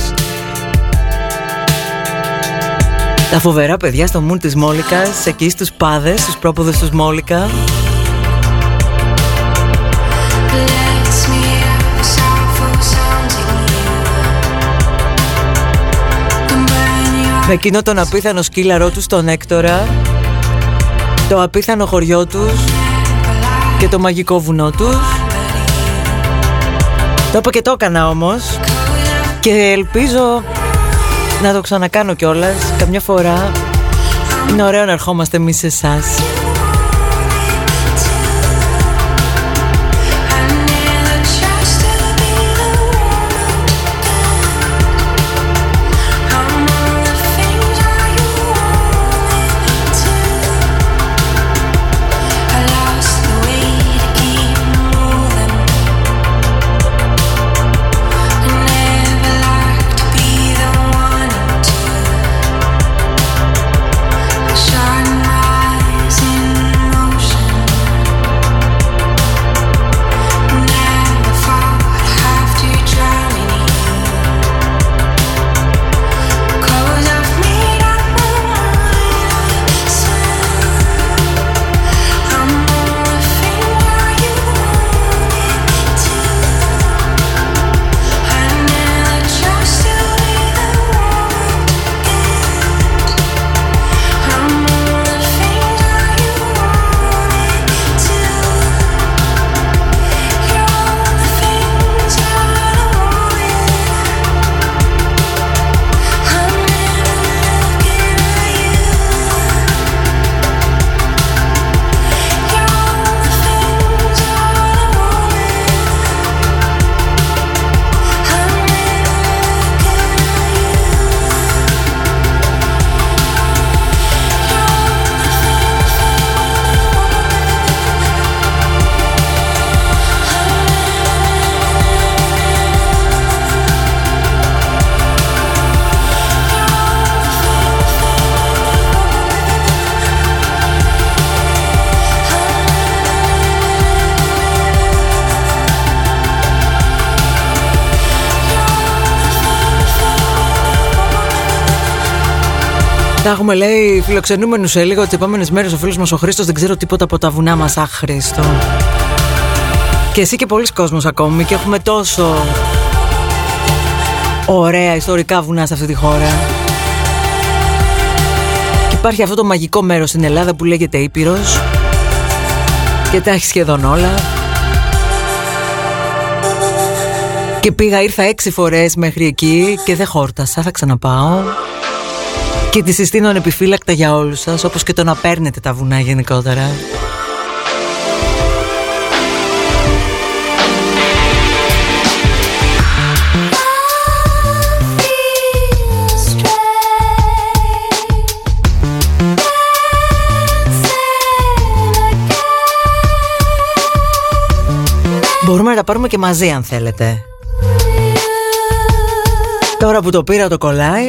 Τα φοβερά παιδιά στο μουν της Μόλικας, εκεί στους πάδες, στους πρόποδες τους Μόλικα. Με εκείνο τον απίθανο σκύλαρό τους, τον Έκτορα, το απίθανο χωριό τους και το μαγικό βουνό τους. Το είπα και το έκανα όμως και ελπίζω να το ξανακάνω κιόλας καμιά φορά. Είναι ωραίο να ερχόμαστε εμείς σε εσάς. Έχουμε λέει φιλοξενούμενους σε λίγο τις επόμενες μέρες ο φίλος μας ο Χρήστος. Δεν ξέρω τίποτα από τα βουνά μας. Αχ, Χρήστο. Και εσύ και πολλοί κόσμος ακόμη και έχουμε τόσο ωραία ιστορικά βουνά σε αυτή τη χώρα. Και υπάρχει αυτό το μαγικό μέρος στην Ελλάδα που λέγεται Ήπειρος και τα έχει σχεδόν όλα. Και πήγα, ήρθα έξι φορές μέχρι εκεί και δεν χόρτασα, θα ξαναπάω. Και τη συστήνω ανεπιφύλακτα για όλους σας, όπως και το να παίρνετε τα βουνά γενικότερα. Μπορούμε να τα πάρουμε και μαζί αν θέλετε. Τώρα που το πήρα το κολλάει.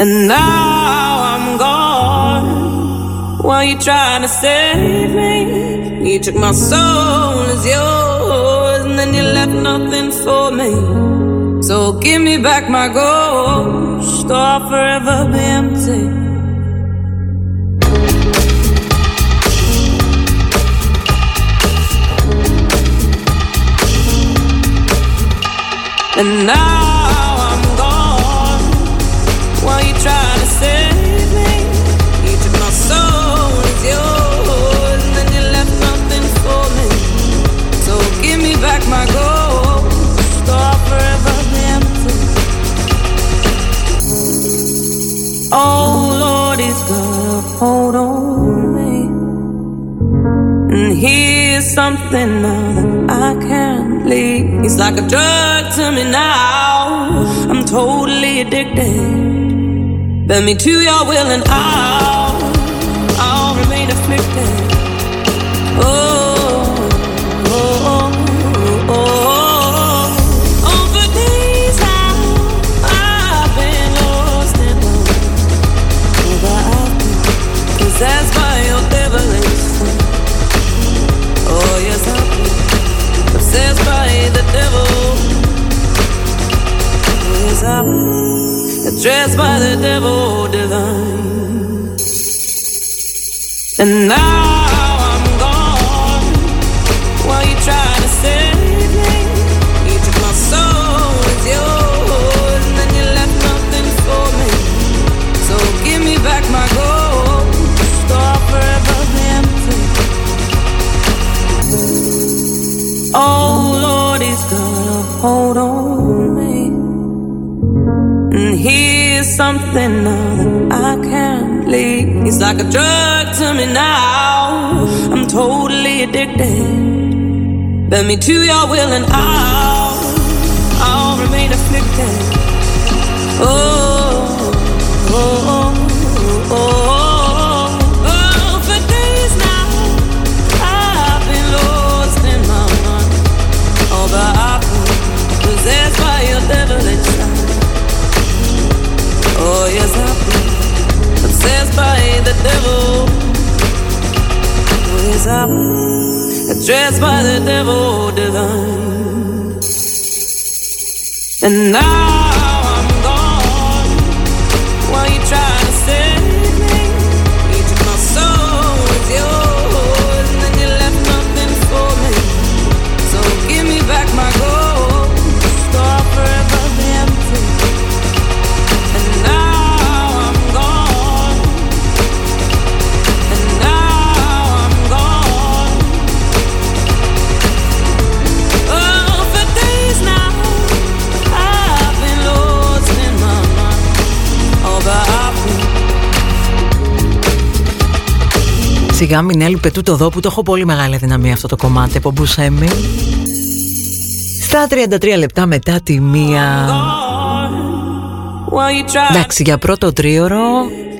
And now I'm gone. While you trying to save me, you took my soul as yours, and then you left nothing for me. So give me back my ghost, or I'll forever be empty. And now Oh Lord, He's got a hold on me, and here's something now that I can't leave. It's like a drug to me now. I'm totally addicted. Bend me to your will and I'll, I'll remain afflicted. Oh, is addressed by the devil divine. And now. Something now that I can't leave. He's like a drug to me now. I'm totally addicted. Bend me to your will and I'll, I'll remain afflicted. Oh, by the devil. Oh, yes, I've addressed by the devil divine. And now Σιγά μην έλειπε τούτο εδώ που το έχω πολύ μεγάλη δυναμία αυτό το κομμάτι από Μπουσέμι. Στα 33 λεπτά μετά τη μία. While you try Εντάξει, για πρώτο τρίωρο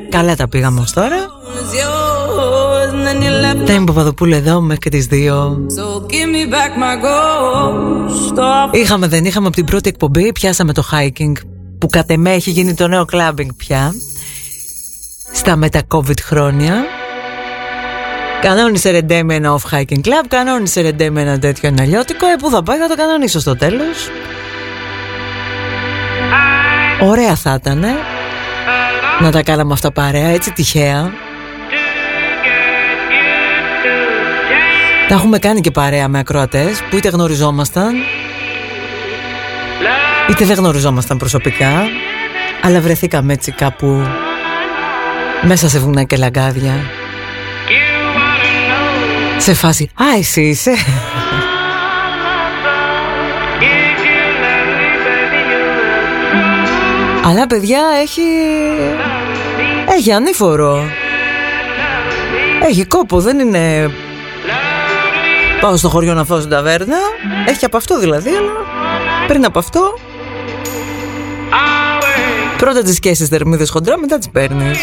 καλά τα πήγαμε ως τώρα. is yours, and then you left. Τα είμαι Παπαδοπούλου εδώ μέχρι και τις 2. So give me back my gold, store Είχαμε δεν είχαμε από την πρώτη εκπομπή, πιάσαμε το hiking που κατ' εμέ έχει γίνει το νέο clubbing πια στα μετα-covid χρόνια. Κανόνισε ρεντέμι ένα off hiking club, κανόνισε ρεντέμι ένα τέτοιο αναλιώτικο. Ε, πού θα πάει, θα το κανονίσω στο τέλος. Ωραία θα ήταν ε, να τα κάναμε αυτά παρέα, έτσι τυχαία. Τα έχουμε κάνει και παρέα με ακροατές που είτε γνωριζόμασταν είτε δεν γνωριζόμασταν προσωπικά αλλά βρεθήκαμε έτσι κάπου μέσα σε βουνά και λαγκάδια σε φάση «Α, εσύ είσαι» Αλλά παιδιά έχει... Έχει ανήφορο. Έχει κόπο, δεν είναι... Πάω στο χωριό να φάω στην ταβέρνα. Έχει από αυτό δηλαδή, αλλά πριν από αυτό Πρώτα τις καίσεις θερμίδες χοντρά, μετά τις παίρνεις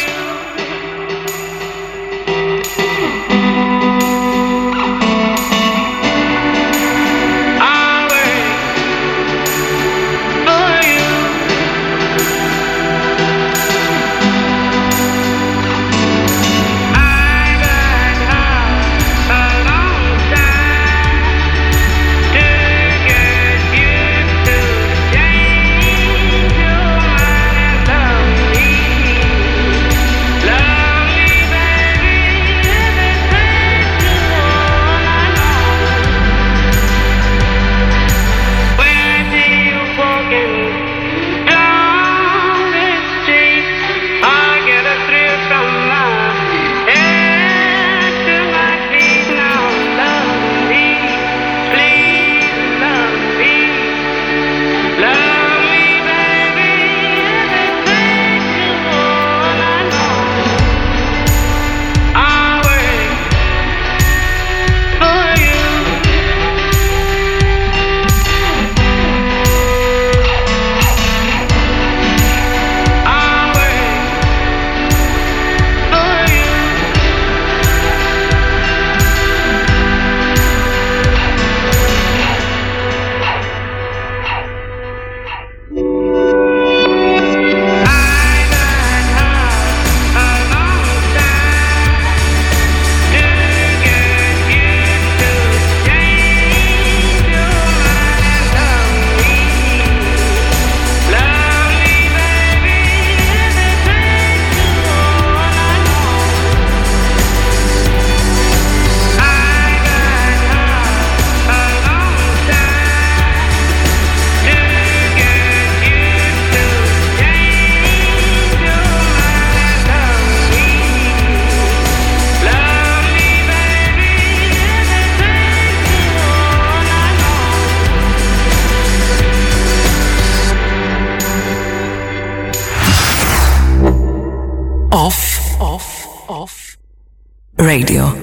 Radio.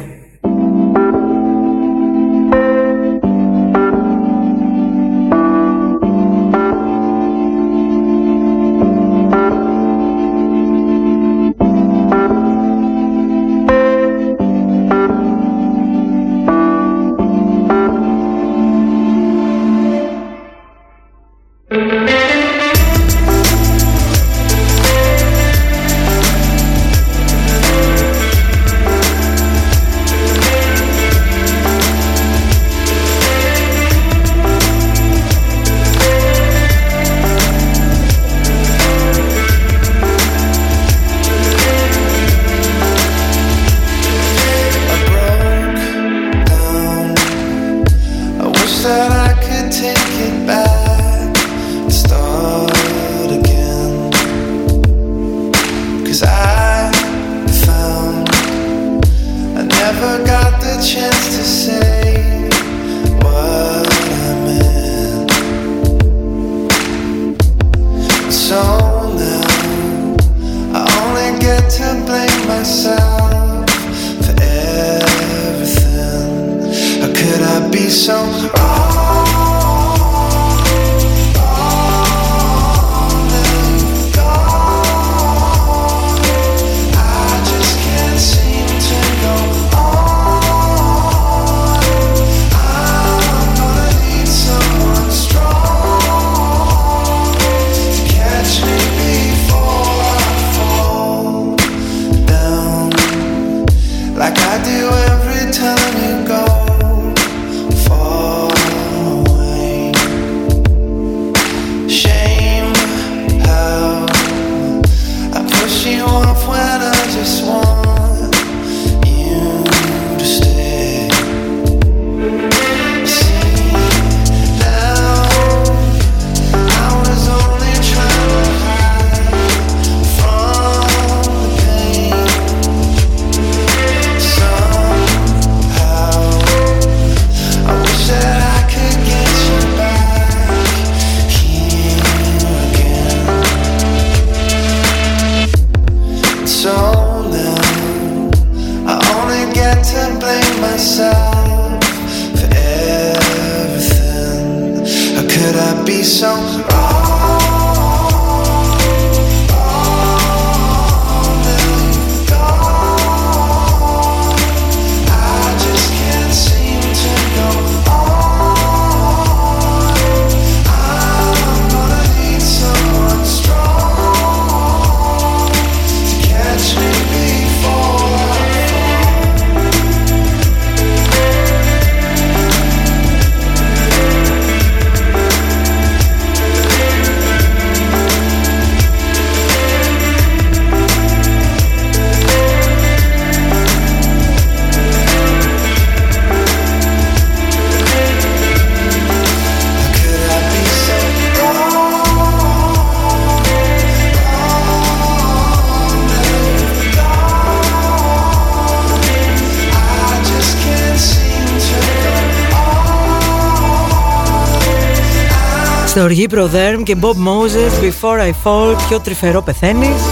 Στο οργή Προδέρμ και Bob Moses Before I Fall Πιο τρυφερό πεθαίνεις.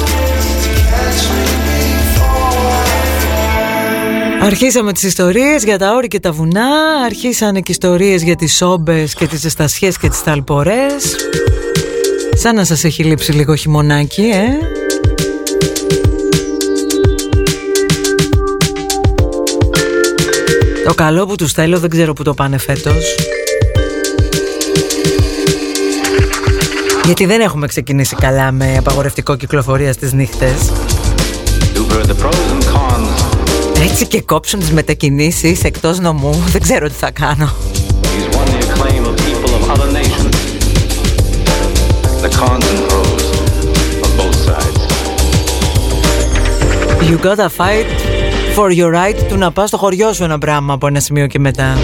Αρχίσαμε τις ιστορίες για τα όρη και τα βουνά Αρχίσανε και ιστορίες για τις σόμπες και τις ζεστασιές και τις ταλπορές. Σαν να σας έχει λείψει λίγο χειμωνάκι, ε; Το καλό που τους θέλω δεν ξέρω που το πάνε φέτος Γιατί δεν έχουμε ξεκινήσει καλά με απαγορευτικό κυκλοφορία στις νύχτες You've heard the pros and cons. Έτσι και κόψουν τις μετακινήσεις εκτός νομού Δεν ξέρω τι θα κάνω He's won the acclaim of people of other nations. The cons and pros of both sides. You gotta fight for your right του να πας στο χωριό σου ένα πράγμα από ένα σημείο και μετά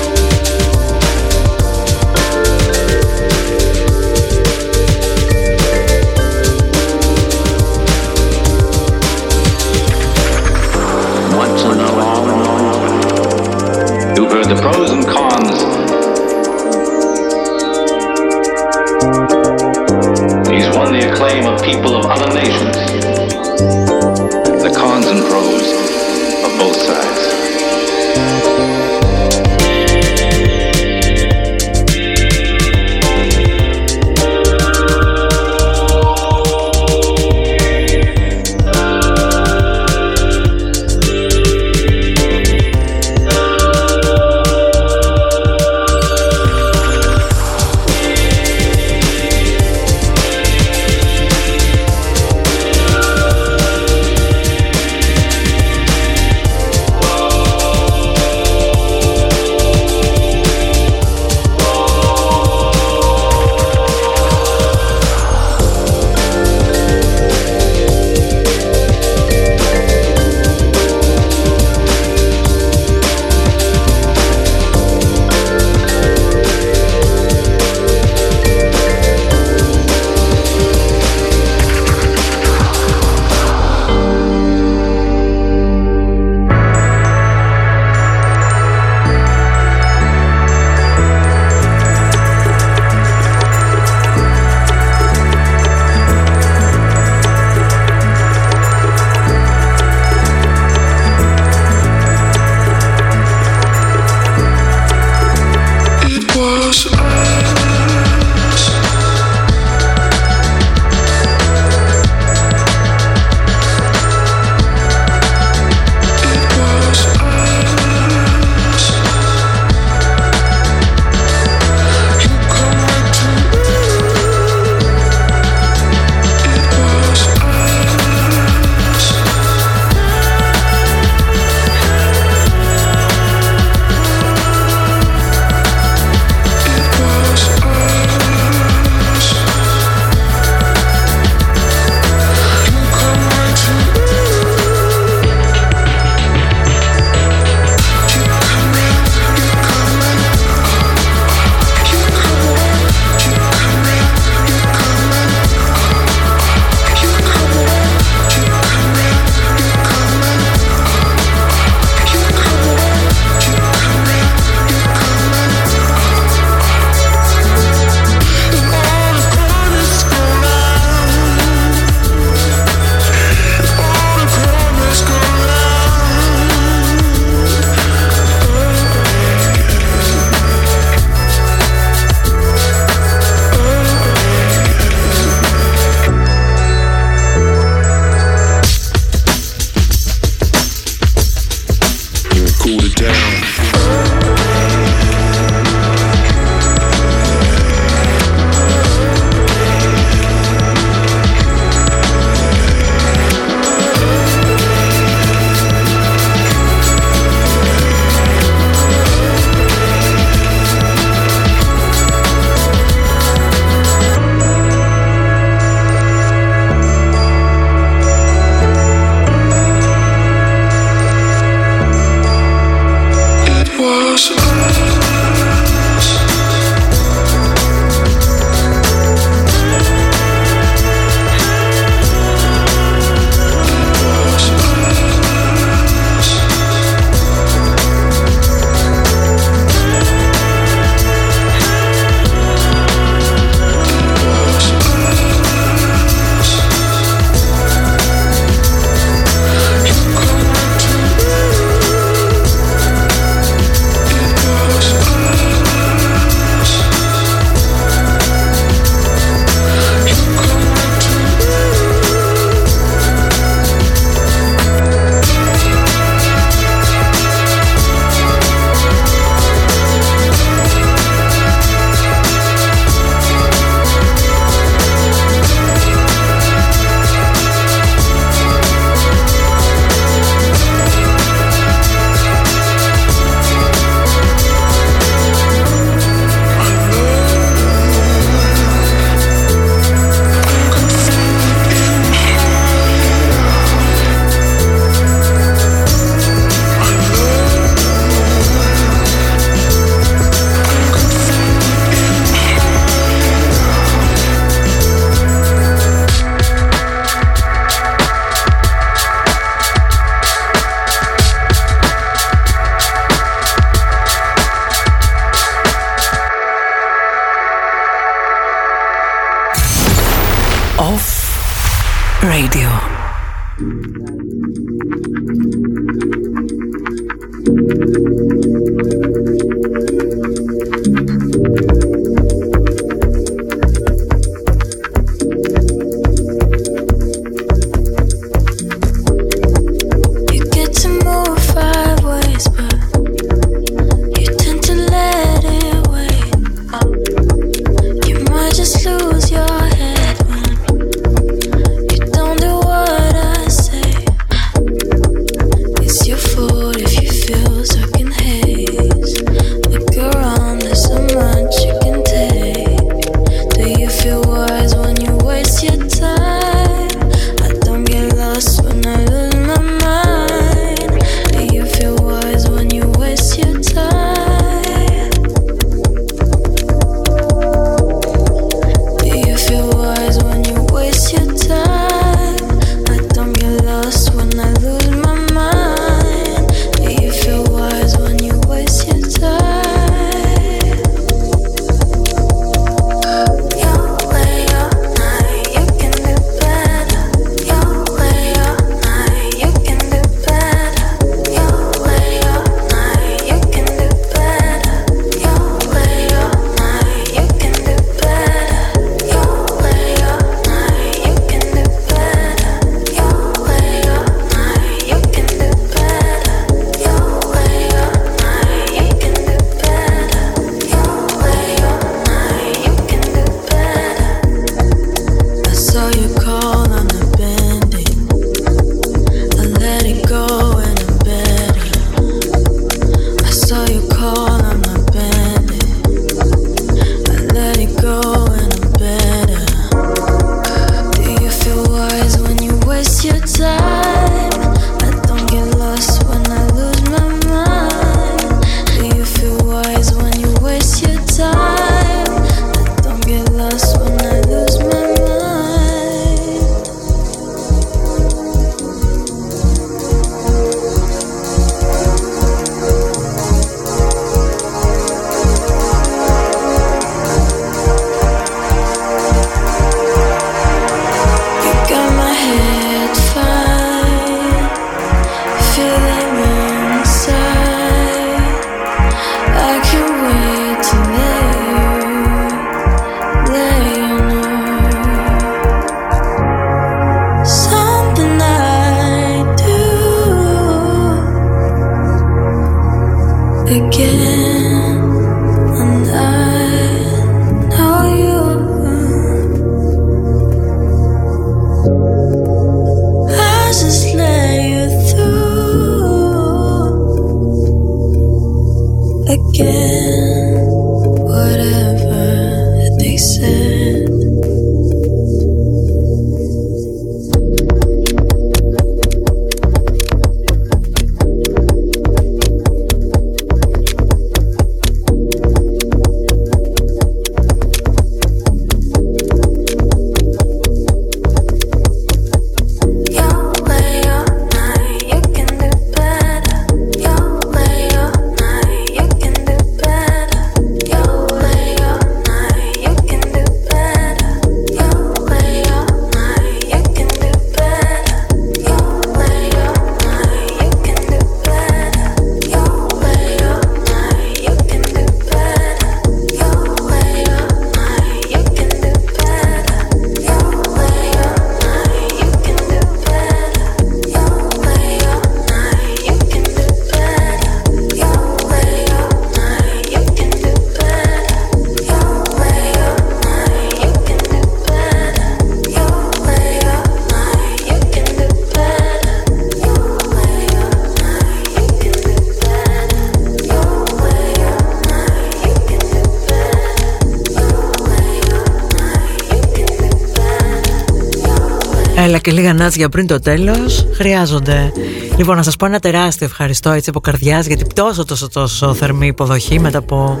Έλα και λίγα νάτσια πριν το τέλος Χρειάζονται. Λοιπόν να σας πω ένα τεράστιο ευχαριστώ έτσι από καρδιάς Γιατί τόσο τόσο τόσο θερμή υποδοχή Μετά από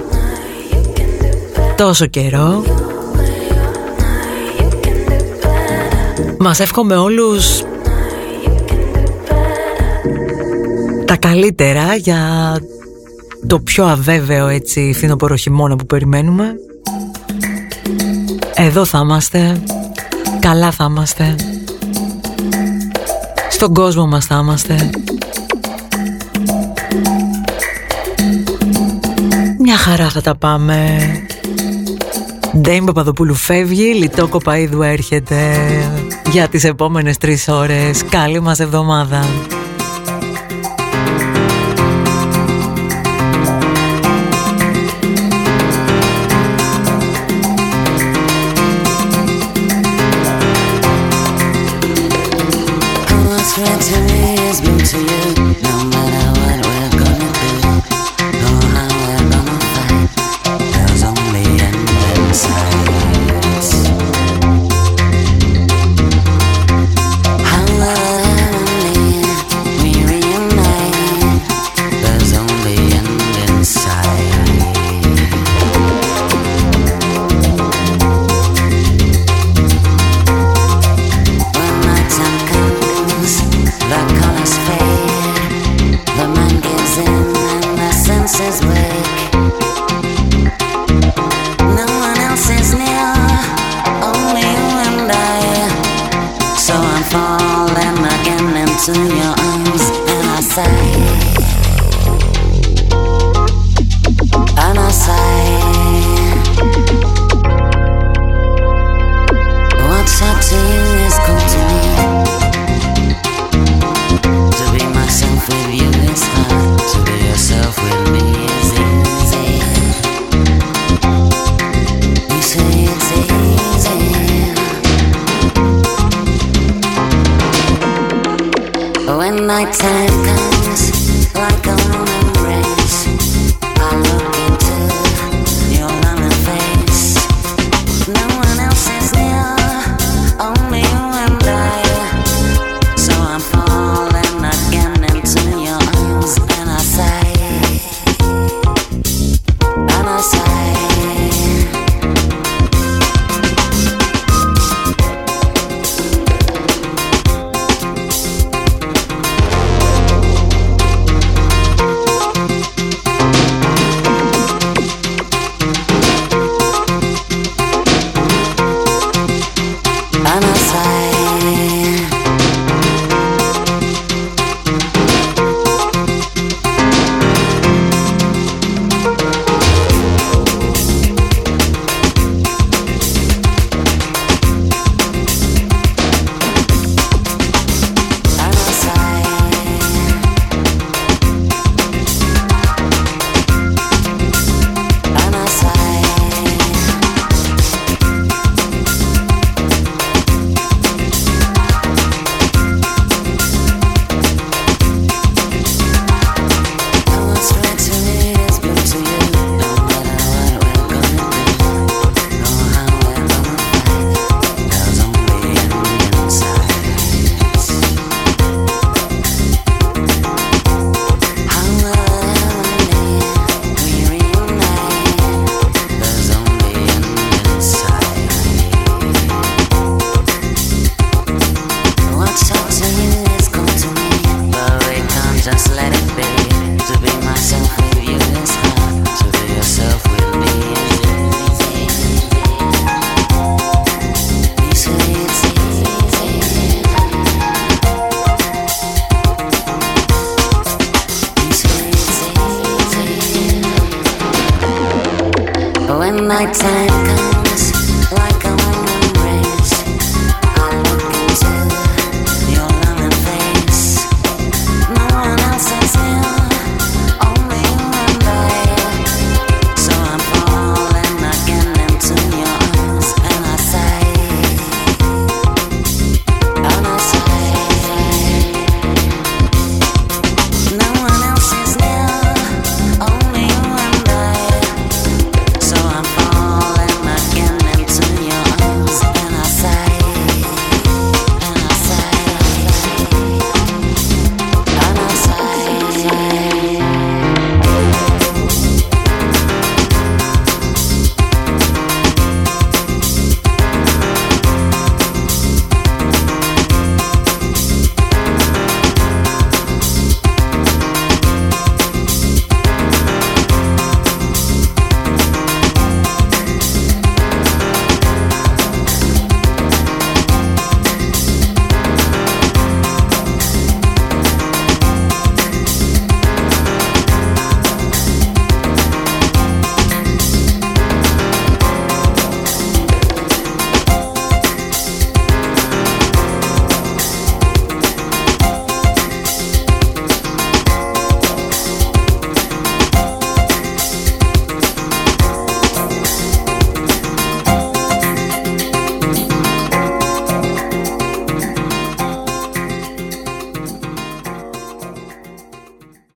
τόσο καιρό. Μας εύχομαι όλους Τα καλύτερα για το πιο αβέβαιο έτσι φθινοπωρο χειμώνα που περιμένουμε. Εδώ θα είμαστε Καλά θα είμαστε στον κόσμο μας θα είμαστε Μια χαρά θα τα πάμε Ντέιμ Παπαδοπούλου φεύγει, Λιτό Κοπαίδου έρχεται για τις επόμενες τρεις ώρες. Καλή μας εβδομάδα.